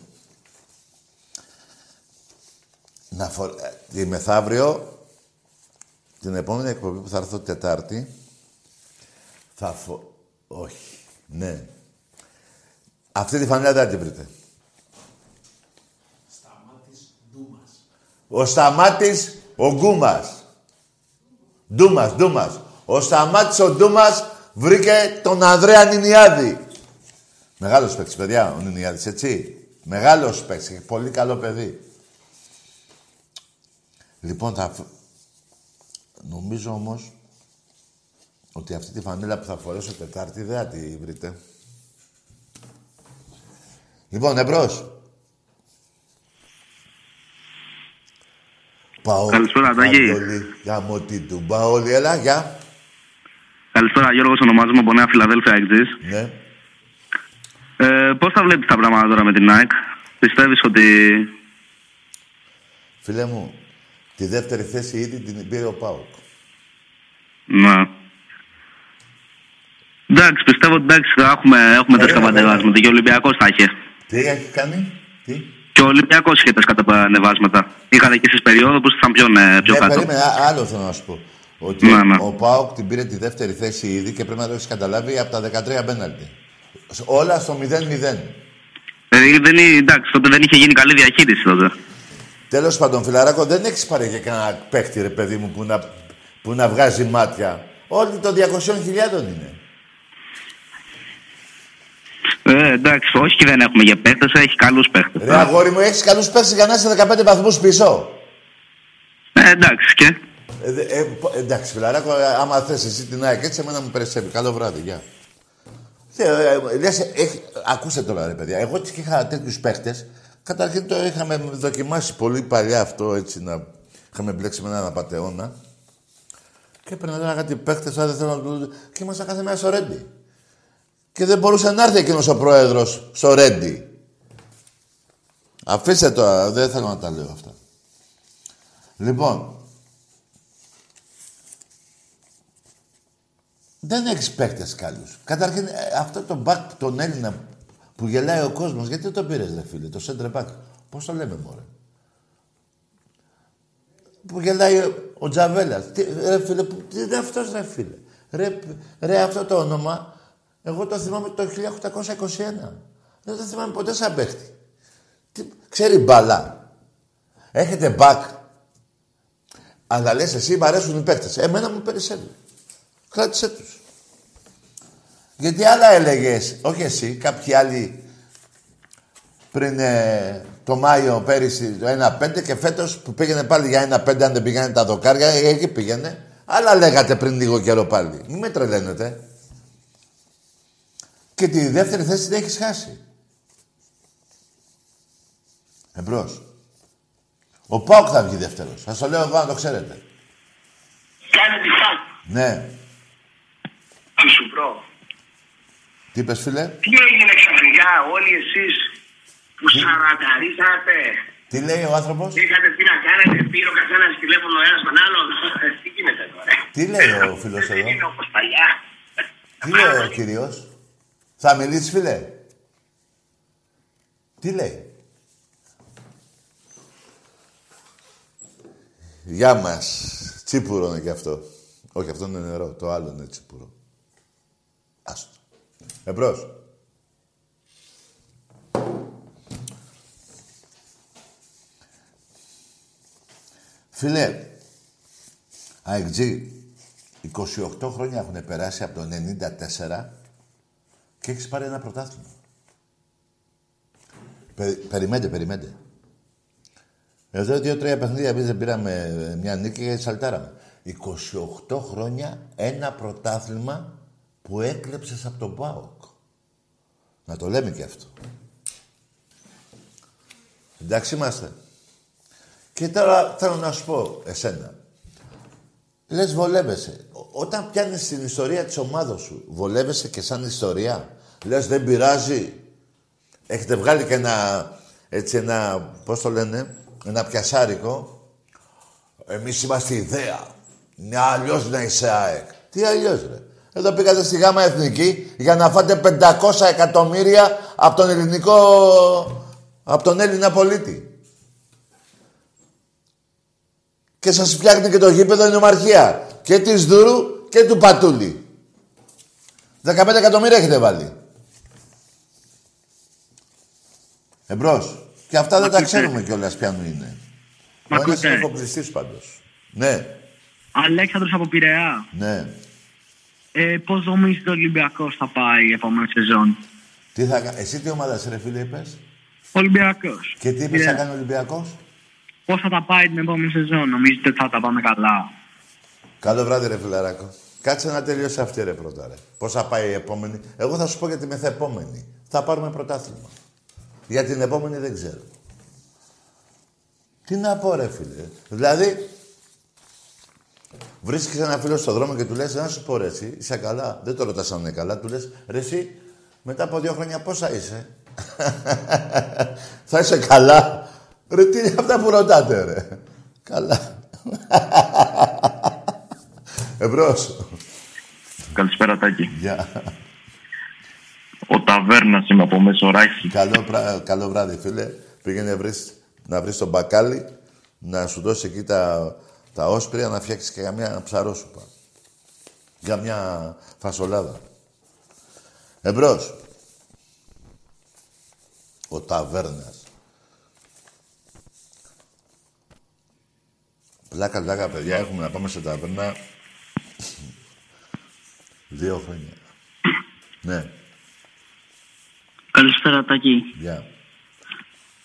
Να φο... ε, Τη μεθαύριο, την επόμενη εκπομπή που θα έρθω Τετάρτη, θα φο... Όχι. Ναι. Αυτή τη φανέλα δεν θα την βρείτε. Ο Σταμάτης ο Γκούμας. Ντούμας, Ντούμας. Ο Σταμάτης ο Ντούμας βρήκε τον Ανδρέα Νινιάδη. Μεγάλος παίκτης, παιδιά, ο Νινιάδης, έτσι. Μεγάλος παίκτης, πολύ καλό παιδί. Λοιπόν, θα... φ- Νομίζω όμως ότι αυτή τη φανέλα που θα φορέσω Τετάρτη δεν θα τη βρείτε. Λοιπόν, εμπρός. Πάω.
Καλησπέρα, Τάκη.
Γάμο τι του. Παόλη, έλα, γεια.
Καλησπέρα, Γιώργος ονομάζομαι από Νέα Φιλαδέλφια Εκτζής.
Ναι.
Ε, πώς θα βλέπεις τα πράγματα τώρα με την ΑΕΚ; Πιστεύεις ότι...
Φίλε μου, τη δεύτερη θέση ήδη την πήρε ο Πάουκ.
Ναι. Εντάξει, πιστεύω ότι εντάξει, θα έχουμε, έχουμε
Περίμενε,
τέσσερα κατεβάσματα και ο Ολυμπιακός θα είχε.
Τι έχει κάνει, τι;
Και ο Ολυμπιακός είχε τέσσερα κατεβάσματα. Είχατε και εσείς περίοδο που ήσασταν πιο, ναι, πιο
ναι,
κάτω;
περίμενε, α- άλλο θέλω να σου πω. Ότι
Ναι, ναι.
ο Πάουκ την πήρε τη δεύτερη θέση ήδη και πρέπει να το έχεις καταλάβει από τα 13 πέναλτι. Σ- Όλα στο 0-0.
Ε, δεν, είναι- εντάξει, τότε δεν είχε γίνει καλή διαχείριση τότε.
Τέλος πάντων, φιλαράκο, δεν έχεις πάρει για κανένα παίχτη, ρε παιδί μου, που να, που να βγάζει μάτια. Όλοι των 200.000 είναι.
Ε, εντάξει, όχι και δεν έχουμε για παίχτες, έχει καλούς παίχτες.
Ρε αγόρι μου, έχεις καλούς παίχτες για να είσαι 15 βαθμούς πίσω.
Ε, εντάξει, και.
Ε, δε- ε, πο- εντάξει, φιλαράκο, ε, άμα θες εσύ την ΑΕΚ έτσι, εμένα μου περισσεύει. Καλό βράδυ, γεια. Θε, ε, ε, λες, έχει- ακούστε τώρα, ρε παιδιά. Εγώ και είχα τέτοιους παίχτες. Καταρχήν το είχαμε δοκιμάσει πολύ παλιά αυτό έτσι να. Είχαμε μπλέξει με έναν απαταιώνα. Και έπαιρνα τώρα κάτι παίχτες, δεν θέλω να του. και ήμασταν κάθε μέρα στο ρέντι. Και δεν μπορούσε να έρθει εκείνος ο πρόεδρος στο ρέντι. Αφήστε τώρα, δεν θέλω να τα λέω αυτά. Λοιπόν, Δεν έχεις παίκτες καλούς. Καταρχήν, ε, αυτό το μπακ τον Έλληνα που γελάει ο κόσμος, γιατί δεν το πήρες, ρε φίλε, το center back. Πώς το λέμε, μωρέ; Που γελάει ο- ο Τζαβέλας. Ρε φίλε, που, τι είναι αυτός, ρε φίλε. Ρε, ρε, αυτό το όνομα, εγώ το θυμάμαι το 1821. Δεν το θυμάμαι ποτέ σαν παίχτη. Τι, ξέρει μπαλά. Έχετε μπακ. Αλλά λες εσύ μ' αρέσουν οι παίχτες. Εμένα μου περισσεύει. Κράτησέ τους. Γιατί άλλα έλεγες, όχι εσύ, κάποιοι άλλοι πριν ε, το Μάιο πέρυσι το 1-5 και φέτος που πήγαινε πάλι για 1-5 αν δεν πήγαινε τα δοκάρια, ε, εκεί πήγαινε. Άλλα λέγατε πριν λίγο καιρό πάλι. Μην με τρελαίνετε. Και τη δεύτερη θέση την έχεις χάσει. Εμπρός. Ο Πάοκ θα βγει δεύτερος. Σας το λέω εγώ να το ξέρετε.
Κάνε τη φάκ.
Ναι.
Τι σου βρω;
Τι είπες φίλε;
Τι έγινε ξαφνικά όλοι εσείς που σαρανταρίσατε;
Τι λέει ο άνθρωπος;
Είχατε τι να κάνετε, πήρε ο καθένας τηλέφωνο ο ένας τον άλλον. (laughs) τι γίνεται τώρα.
Τι λέει ο φίλος
Δεν
εδώ;
είναι όπως παλιά.
Τι λέει ο κύριος; Θα μιλήσεις φίλε; Τι λέει; Γεια μας. Τσίπουρο είναι και αυτό. Όχι, αυτό είναι νερό. Το άλλο είναι τσίπουρο. Άστο. Εμπρός. Φίλε, αεκτζή, 28 χρόνια έχουν περάσει από το 94 και έχεις πάρει ένα πρωτάθλημα. Πε, περιμένετε, περιμένετε. Εδώ δύο-τρία παιχνίδια εμείς δεν πήραμε μια νίκη και σαλτάραμε. 28 χρόνια ένα πρωτάθλημα που έκλεψες από τον ΠΑΟΚ. Να το λέμε και αυτό. Εντάξει είμαστε. Και τώρα θέλω να σου πω εσένα. Λες βολεύεσαι. Ό- Όταν πιάνεις την ιστορία της ομάδας σου, βολεύεσαι και σαν ιστορία; Λες δεν πειράζει. Έχετε βγάλει και ένα, έτσι ένα, πώς το λένε, ένα πιασάρικο. Εμείς είμαστε ιδέα. Είναι αλλιώς να είσαι ΑΕΚ. Τι αλλιώς ρε. Εδώ πήγατε στη ΓΑΜΑ Εθνική για να φάτε 500 εκατομμύρια από τον ελληνικό, από τον Έλληνα πολίτη. Και σας φτιάχνει και το γήπεδο η νομαρχία. Και της Δούρου και του Πατούλη. 15 εκατομμύρια έχετε βάλει. Εμπρός. Και αυτά δεν τα ξέρουμε κιόλας ποιανού είναι.
Μ'
Ο ένας
ακούτε;
είναι εφοπλιστής πάντως. Ναι,
Αλέξανδρος από Πειραιά.
ναι.
Ε, πώς νομίζετε ο Ολυμπιακός θα πάει η επόμενη σεζόν;
Τι θα κα- Εσύ τι ομάδα είσαι, ρε φίλε, είπες;
Ολυμπιακός.
Και τι είπες
Ναι.
θα κάνει ο Ολυμπιακός;
Πώς θα τα πάει την επόμενη σεζόν; Νομίζετε ότι θα τα πάμε καλά;
Καλό βράδυ, ρε φιλαράκο. Κάτσε να τελειώσει αυτή, ρε πρώτα, ρε. Πώς θα πάει η επόμενη; Εγώ θα σου πω για τη μεθεπόμενη. Θα πάρουμε πρωτάθλημα. Για την επόμενη δεν ξέρω. Τι να πω, ρε φίλε. Δηλαδή, βρίσκεις ένα φίλο στον δρόμο και του λες, να σου πω, ρε, εσύ, είσαι καλά. Δεν το ρωτάς αν είναι καλά. Του λες, ρε, εσύ, μετά από δύο χρόνια πόσα είσαι; (laughs) θα είσαι καλά. Ρε, τι είναι αυτά που ρωτάτε, ρε; Καλά. (laughs) Εμπρός.
Καλησπέρα Τάκη.
Γεια.
Ο Ταβέρνας είμαι από Μεσοράχη.
Καλό, πρα- καλό βράδυ, φίλε. Πήγαινε βρεις, να βρεις τον μπακάλι, να σου δώσει εκεί τα, τα όσπρια, να φτιάξεις και καμιά ψαρόσουπα. Για μια φασολάδα. Εμπρός. Ο Ταβέρνας. Πλάκα, πλάκα, παιδιά, έχουμε να πάμε σε ταβέρνα δύο χρόνια. ναι,
Καλησπέρα Τάκη.
γεια.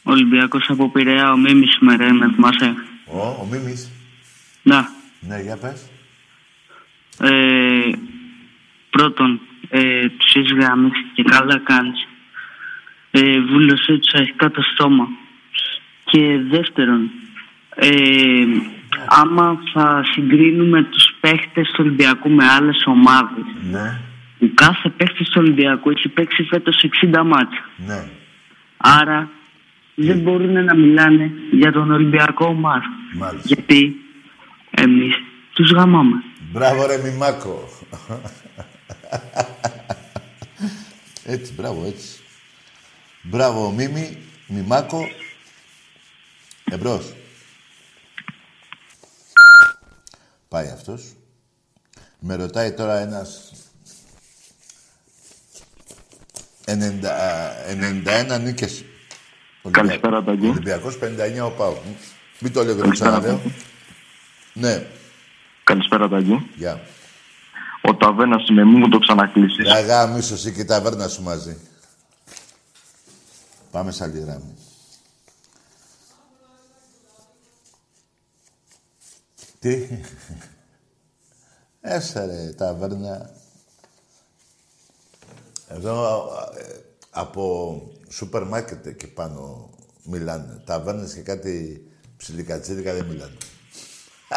Ολυμπιακός από Πειραιά. Ο Μίμης σήμερα με θυμάσαι.
Ο, ο Μίμης.
Να.
Ναι, για πες.
Ε, πρώτον, ε, τους έχεις γραμμίσει και καλά κάνεις. Ε, βούλωσέ τους αρχικά το στόμα. Και δεύτερον, ε, άμα θα συγκρίνουμε τους παίχτες του Ολυμπιακού με άλλες ομάδες,
Ναι,
ο κάθε παίχτης του Ολυμπιακού έχει παίξει φέτος 60 μάτια.
ναι.
Άρα δεν μπορούν να μιλάνε για τον Ολυμπιακό μας.
Μάλιστα.
Γιατί εμείς τους γαμάμε.
Μπράβο ρε Μιμάκο. έτσι, μπράβο, έτσι. Μπράβο Μίμη, Μιμάκο. Εμπρός. Πάει αυτός. Με ρωτάει τώρα ένας 90, α, 91 νίκες. Ολυμπια-
Καλησπέρα, Ταγκή.
Ολυμπιακός 59 ο Πάου. Μην το λέω και το ξαναλέω. Ναι,
Καλησπέρα Τάκη.
γεια.
Ο Ταβέρνας είμαι, μην μου το ξανακλείσεις.
Για γάμισο εσύ και η ταβέρνα σου μαζί. Πάμε σε άλλη γράμμη. Τι; Έσε ρε, ταβέρνα. Εδώ ε, από σούπερ μάρκετ εκεί πάνω μιλάνε. Ταβέρνες και κάτι ψιλικατσίδικα δεν μιλάνε.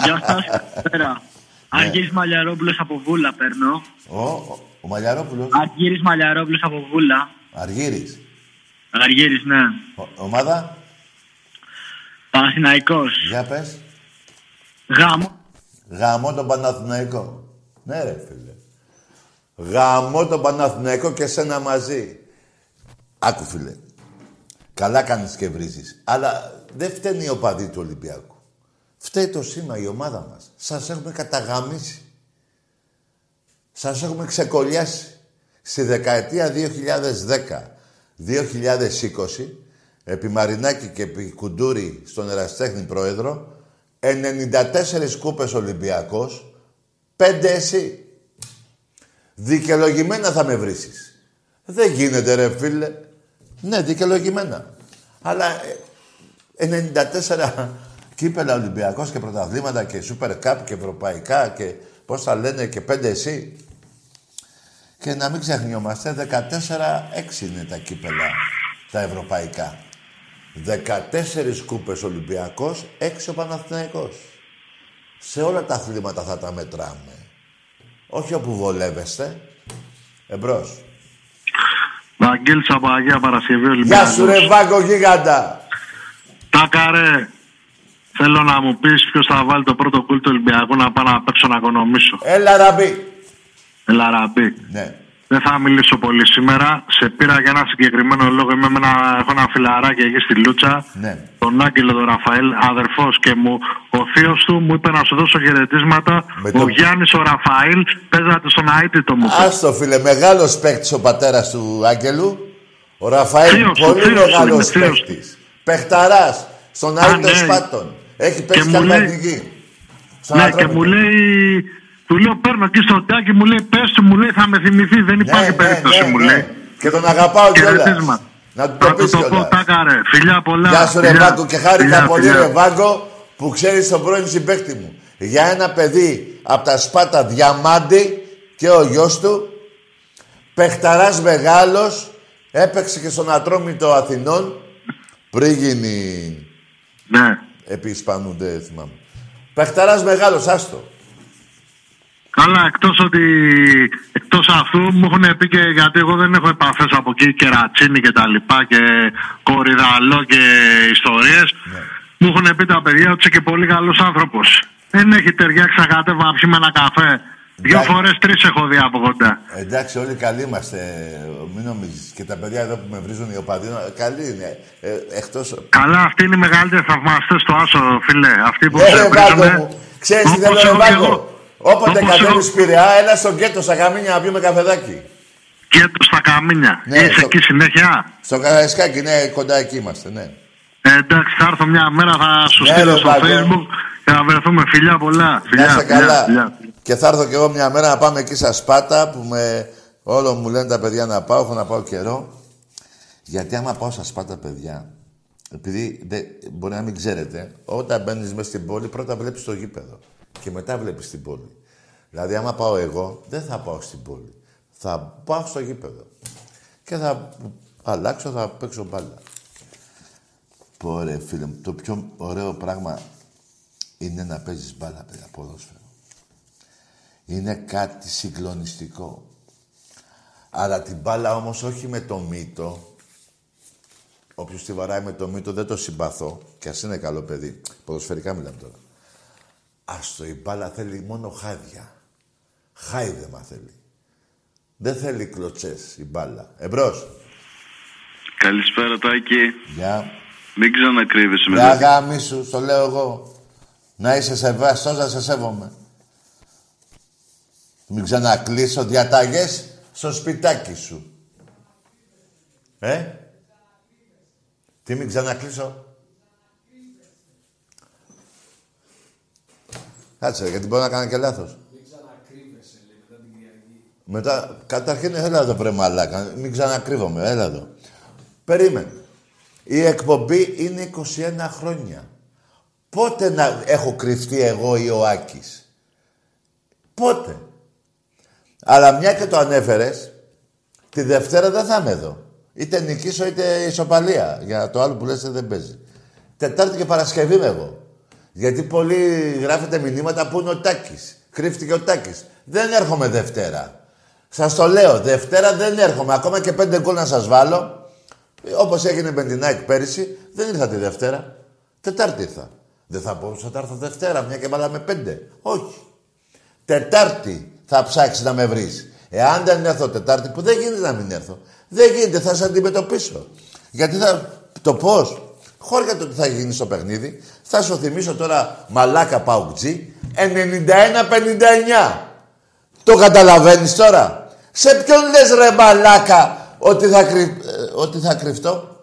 Γεια σας, καλησπέρα. Αργύρης Μαλιαρόπουλος από Βούλα παίρνω.
Ο, ο, ο Μαλιαρόπουλος,
Αργύρης Μαλιαρόπουλος από Βούλα.
Αργύρης.
Αργύρης, ναι.
Ο- ομάδα,
Παναθηναϊκός.
για πες.
Γάμο.
Γαμώ τον Παναθηναϊκό. Ναι ρε φίλε. Γαμώ τον Παναθηναϊκό και σένα μαζί. Άκου φίλε. Καλά κάνεις και βρίζεις. Αλλά δεν φταίνει η οπαδή του Ολυμπιακού. Φταίει το σήμα, η ομάδα μας. Σας έχουμε καταγαμίσει. Σας έχουμε ξεκολλιάσει. Στη δεκαετία 2010-2020, επί Μαρινάκη και επί Κουντούρη στον Εραστέχνη Πρόεδρο, 94 κούπες Ολυμπιακός, 5 εσύ. Δικαιολογημένα θα με βρίσεις. Δεν γίνεται ρε φίλε. Ναι, δικαιολογημένα. Αλλά ε, 94 κύπελα Ολυμπιακός και πρωταθλήματα και Super Cup και ευρωπαϊκά και πώς θα λένε και 5 εσύ. Και να μην ξεχνιόμαστε, 14-6 είναι τα κύπελα τα ευρωπαϊκά. 14 κούπες Ολυμπιακός, 6 ο Παναθηναϊκός. Σε όλα τα αθλήματα θα τα μετράμε. Όχι όπου βολεύεστε. Εμπρός.
Βαγγέλης από Αγία Παρασκευή
Γεια
Ολυμπιακός.
σου ρε Βάγκο γίγαντα.
Τάκα ρε. Θέλω να μου πεις ποιος θα βάλει το πρώτο κουλ του Ολυμπιακού να πάω να παίξω να οικονομήσω.
Έλα ραμπή.
Έλα ραμπή.
Ναι.
Δεν θα μιλήσω πολύ σήμερα. Σε πήρα για ένα συγκεκριμένο λόγο. Είμαι με ένα, έχω ένα φιλαράκι εκεί στη Λούτσα.
Ναι.
Τον Άγγελο τον Ραφαέλ, αδερφός και μου, Ο θείος του μου είπε να σου δώσω χαιρετίσματα.
Με
Ο
το-
Γιάννης ο Ραφαήλ παίζατε στον Αίτητο μου. είπε.
Άστο φίλε, μεγάλος παίκτης ο πατέρας του Άγγελου. Ο Ραφαήλ,
Θείος του,
πολύ
θείος του
μεγάλος
είναι, θείος του.
παίκτης. Παιχταράς, στον
Α,
Αίτητο
ναι.
Σπάτων. Έχει παίξει
μου
καλή
λέει-
εθνική. Στον
Ναι, και
Ατρόμητο.
μου λέει. Του λέω παίρνω εκεί στο τάκι, μου λέει πες του, μου λέει θα με θυμηθεί. Δεν υπάρχει περίπτωση, μου λέει.
Ναι, Και τον αγαπάω κιόλας.
Χαιρετίσμα.
Να του το
Θα του
πεις
το πω,
κιόλας.
τάκα ρε. Φιλιά πολλά.
Γεια σου ρε
φιλιά.
Βάγκο και χάρηκα
Φιλιά,
πολύ
φιλιά.
ρε Βάγκο που ξέρεις τον πρώην συμπαίχτη μου. Για ένα παιδί από τα Σπάτα Διαμάντη και ο γιος του, παιχταράς μεγάλος, έπαιξε και στον Ατρόμητο Αθηνών, πριν γίνει
Ναι.
Επί Ισπανού, δεν θυμάμαι. Παιχταράς μεγάλος, άστο.
Καλά, εκτός ότι εκτός αυτού μου έχουν πει και γιατί εγώ δεν έχω επαφές από εκεί και ρατσίνη και τα λοιπά και κορυδαλό και ιστορίες.
Ναι.
Μου έχουν πει τα παιδιά ότι είσαι και πολύ καλός άνθρωπος. Δεν έχει ταιριάξει να κατέβω να πιούμε ένα καφέ. Δύο
Εντάξει.
φορές τρεις έχω δει από κοντά.
Εντάξει, όλοι καλοί είμαστε. Μην νομίζεις. Και τα παιδιά εδώ που με βρίζουν οι οπαδοί, καλοί είναι. Ε, εκτός...
Καλά, αυτοί είναι οι μεγαλύτεροι θαυμαστές στο Άσο, φίλε. Αυτοί που
Ναι,
σε
ρε
βρίζουνε,
Βάγκο μου. Ξέρεις τι
όπως
θέλω, ρε
έχω και
Βάγκο;
εγώ.
Όποτε
Όπως
κατέβεις
έχω-
Πειραιά, έλα στο γκέτο στα καμίνια να πιούμε καφεδάκι.
Και του στα καμίνια.
Ναι,
Είσαι
στο-
εκεί συνέχεια;
Στο Καραϊσκάκι, ναι, κοντά εκεί είμαστε, ναι.
Ε, εντάξει, θα έρθω μια μέρα, θα σου
Ναι,
στείλω
ρε,
στο
Βάγκο.
facebook και να βρεθούμε. Φιλιά πολλά. Φιλιά,
Να είσαι
φιλιά,
καλά.
φιλιά.
Και θα έρθω κι εγώ μια μέρα να πάμε εκεί στα Σπάτα που με... όλο μου λένε τα παιδιά να πάω, έχω να πάω καιρό. Γιατί άμα πάω στα Σπάτα, παιδιά, επειδή δεν, μπορεί να μην ξέρετε, όταν μπαίνεις μέσα στην πόλη, πρώτα βλέπεις το γήπεδο και μετά βλέπεις την πόλη. Δηλαδή, άμα πάω εγώ, δεν θα πάω στην πόλη. Θα πάω στο γήπεδο. Και θα αλλάξω, θα παίξω μπάλα. Πω ρε φίλε μου, το πιο ωραίο πράγμα είναι να παίζεις μπάλα, παιδιά, ποδόσφαιρο. Είναι κάτι συγκλονιστικό. Αλλά την μπάλα όμως όχι με το μύτο. Όποιος τη βαράει με το μύτο δεν το συμπαθώ. Και ας είναι καλό παιδί. Ποδοσφαιρικά μιλάμε τώρα. Άστο, η μπάλα θέλει μόνο χάδια. Χάιδεμα θέλει. Δεν θέλει κλωτσές η μπάλα. Εμπρός.
Καλησπέρα Τάκη.
Γεια.
Μην ξανακρύβεσαι
Γεια
μετά.
γάμι σου, στο λέω εγώ. Να είσαι σεβαστός, να σε σέβομαι. Μην ξανακλείσω διαταγές στο σπιτάκι σου. Ε; Τι μην ξανακλείσω; Κάτσε, ρε, γιατί μπορεί να κάνει και λάθος. Μετά, καταρχήν, έλα εδώ βρε μαλάκα. Μην ξανακρύβομαι, έλα εδώ. Περίμενε. Η εκπομπή είναι 21 χρόνια. Πότε να έχω κρυφτεί εγώ ή ο Άκης; Πότε; Αλλά μια και το ανέφερες, τη Δευτέρα δεν θα είμαι εδώ. Είτε νικήσω είτε ισοπαλία. Για το άλλο που λες δεν παίζει. Τετάρτη και Παρασκευή είμαι εγώ. Γιατί πολλοί γράφετε μηνύματα που είναι ο Τάκης. Κρύφτηκε ο Τάκης. Δεν έρχομαι Δευτέρα. Σας το λέω, Δευτέρα δεν έρχομαι. Ακόμα και πέντε γκολ να σας βάλω. Όπως έγινε με την ΑΕΚ πέρυσι, δεν ήρθα τη Δευτέρα. Τετάρτη ήρθα. Δεν θα μπορούσα να έρθω Δευτέρα, μια και βάλαμε πέντε. Όχι. Τετάρτη θα ψάξεις να με βρεις. Εάν δεν έρθω Τετάρτη, που δεν γίνεται να μην έρθω, δεν γίνεται, θα σε αντιμετωπίσω. Γιατί θα. Το πώς. Χώρια το τι θα γίνει στο παιχνίδι. Θα σου θυμίσω τώρα μαλάκα παουτζή 91-59. Το καταλαβαίνεις τώρα; Σε ποιον λες ρε μαλάκα ότι θα, κρυ... ε, ότι θα κρυφτώ;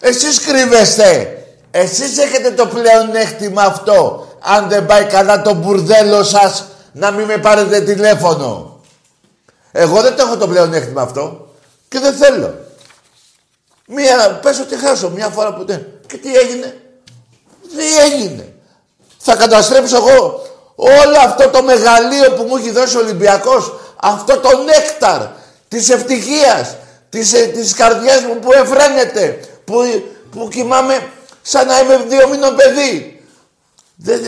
Εσείς κρύβεστε. Εσείς έχετε το πλεονέκτημα αυτό. Αν δεν πάει καλά το μπουρδέλο σας, να μην με πάρετε τηλέφωνο. Εγώ δεν το έχω το πλεονέκτημα αυτό. Και δεν θέλω. Μία, πες ότι χάσω μια φορά που δεν. Και τι έγινε; Τι έγινε; Θα καταστρέψω εγώ όλο αυτό το μεγαλείο που μου έχει δώσει ο Ολυμπιακός. Αυτό το νέκταρ της ευτυχίας, της, ε, της καρδιάς μου που εφραίνεται, που, που κοιμάμαι σαν να είμαι δύο μήνων παιδί. Δεν,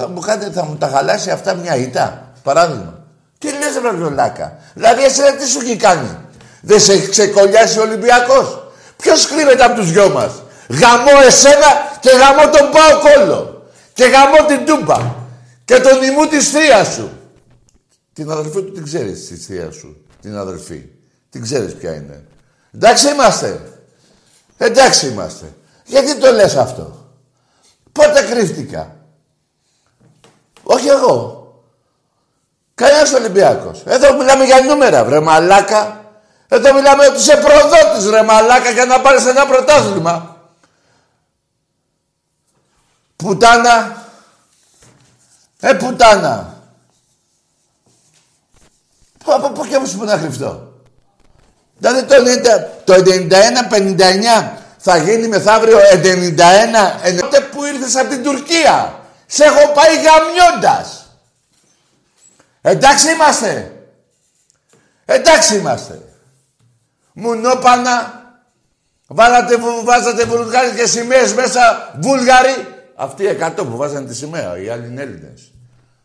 θα, μου κάνετε, θα μου τα χαλάσει αυτά μια ήττα, παράδειγμα. Τι λες ρε βλολάκα. Δηλαδή εσένα τι σου έχει κάνει; Δεν σε έχει ξεκολλιάσει ο Ολυμπιακός; Ποιος κρύβεται από τους δυο μας; Γαμώ εσένα και γαμώ τον Πάο Κόλλο. Και γαμώ την Τούμπα. Και τον ημού της θείας σου. Την αδελφή του την ξέρεις τη θεία σου. Την αδελφή. Την ξέρεις ποια είναι. Εντάξει είμαστε. Εντάξει είμαστε. Γιατί το λες αυτό; Πότε κρύφτηκα; Όχι εγώ. Κανένας Ολυμπιακός. Εδώ μιλάμε για νούμερα, βρε μαλάκα. Εδώ μιλάμε ότι είσαι προδότης, ρε μαλάκα, για να πάρεις ένα πρωτάθλημα. Πουτάνα. Ε, πουτάνα. Από πού και που να κρυφτώ. Δηλαδή το 91-59 θα γίνει μεθαύριο 91 τότε που ήρθες από την Τουρκία. Σε έχω πάει γαμιώντας. Εντάξει είμαστε. Εντάξει είμαστε. Μουνόπανα. Βάλατε, βάζατε και σημαίες μέσα. Βούλγαροι. Αυτοί οι 100 που βάζανε τη σημαία, οι άλλοι είναι Έλληνες.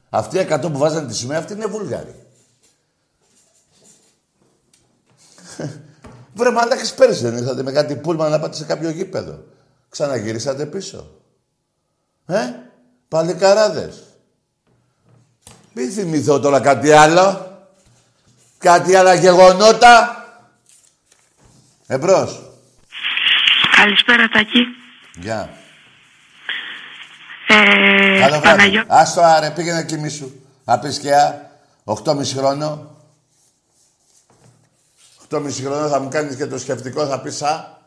Αυτοί οι 100 που βάζανε τη σημαία, αυτοί είναι Βούλγαροι. (laughs) Βρε μαλάκες πέρυσι δεν ήρθατε με κάτι πούλμα να πάτε σε κάποιο γήπεδο. Ξαναγυρίσατε πίσω. Ε, παλικαράδες. Μην θυμηθώ τώρα κάτι άλλο. Κάτι άλλα γεγονότα. Εμπρός.
Καλησπέρα Τάκη.
Γεια.
Ε,
Καλό βράδυ. Άστο άρε, πήγαινε να κοιμήσου. Απίσκια, 8,5 χρόνο. 8,5 χρόνο θα μου κάνεις και το σκεφτικό, θα πεις α.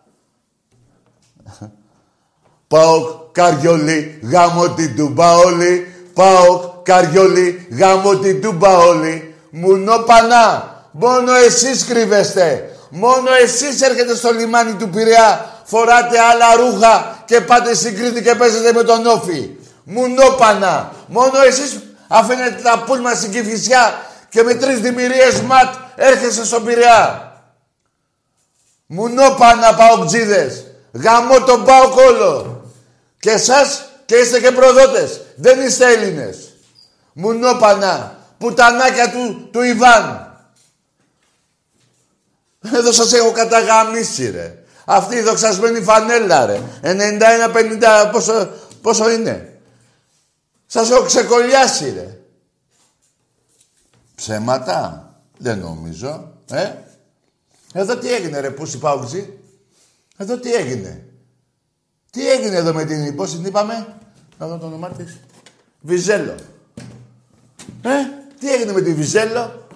Πάω καριόλι, γάμο την τούμπα όλοι. Πάω καριόλι, γάμο την τούμπα όλοι. Μουνόπανα, μόνο εσείς κρύβεστε. Μόνο εσείς έρχεται στο λιμάνι του Πειραιά, φοράτε άλλα ρούχα και πάτε στην Κρήτη και παίζετε με τον Όφη. Μουνόπανα. Μόνο εσείς αφήνετε τα πούλμα στην Κηφισιά και με τρεις δημιουργίες ματ έρχεσαι στον Πειραιά. Μουνόπανα παοκτζίδες. Γαμώ τον πάω κόλο. Και εσάς και είστε και προδότες. Δεν είστε Έλληνες. Μουνόπανα. Πουτανάκια του, του Ιβάν. Εδώ σας έχω καταγαμίσει ρε. Αυτή η δοξασμένη φανέλα ρε. 91-50 πόσο, πόσο είναι. Σας έχω ξεκολλιάσει ρε. Ψέματα. Δεν νομίζω. Ε. Εδώ τι έγινε ρε Πούση Πάουξι. Εδώ τι έγινε; Τι έγινε εδώ με την πώς την είπαμε; Να δω το όνομά της. Βιζέλο. Ε, τι έγινε με τη Βιζέλο.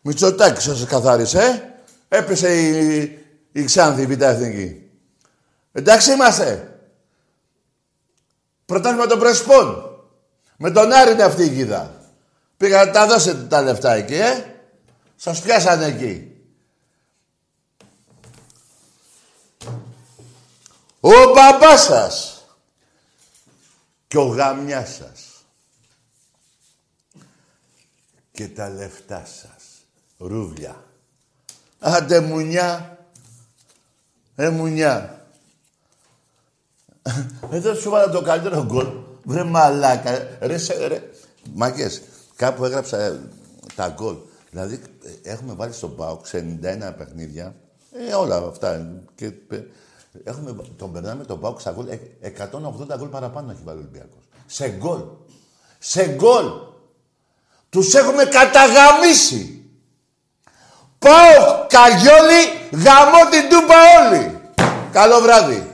Μητσοτάκη σας καθάρισε, ε. Έπεσε η, η Ξάνθη, η Β' Εθνική. Εντάξει είμαστε. Πρωτάθλημα των Πρεσπών. Με τον Άρη είναι αυτή η γίδα. Πήγα να τα δώσετε τα λεφτά εκεί, ε. Σας πιάσανε εκεί. Ο μπαμπάς σας και ο γαμιάς σας και τα λεφτά σας. Ρούβλια. Άντε μουνιά. Ε, μουνιά. Εδώ σου βάλα το καλύτερο γκολ. Βρε μαλάκα. Ρε, σε, ρε. Μαγκές, κάπου έγραψα ε, τα γκολ. Δηλαδή, ε, έχουμε βάλει στον ΠΑΟΚ σε 91 παιχνίδια. Ε, όλα αυτά. Και, ε, έχουμε, τον περνάμε τον ΠΑΟΚ στα γκολ. 180 γκολ παραπάνω έχει βάλει ο Ολυμπιακός. Σε γκολ. Σε γκολ. Τους έχουμε καταγαμίσει. Πάω Καγιόλι, γαμώ την τούπα όλοι. Καλό βράδυ.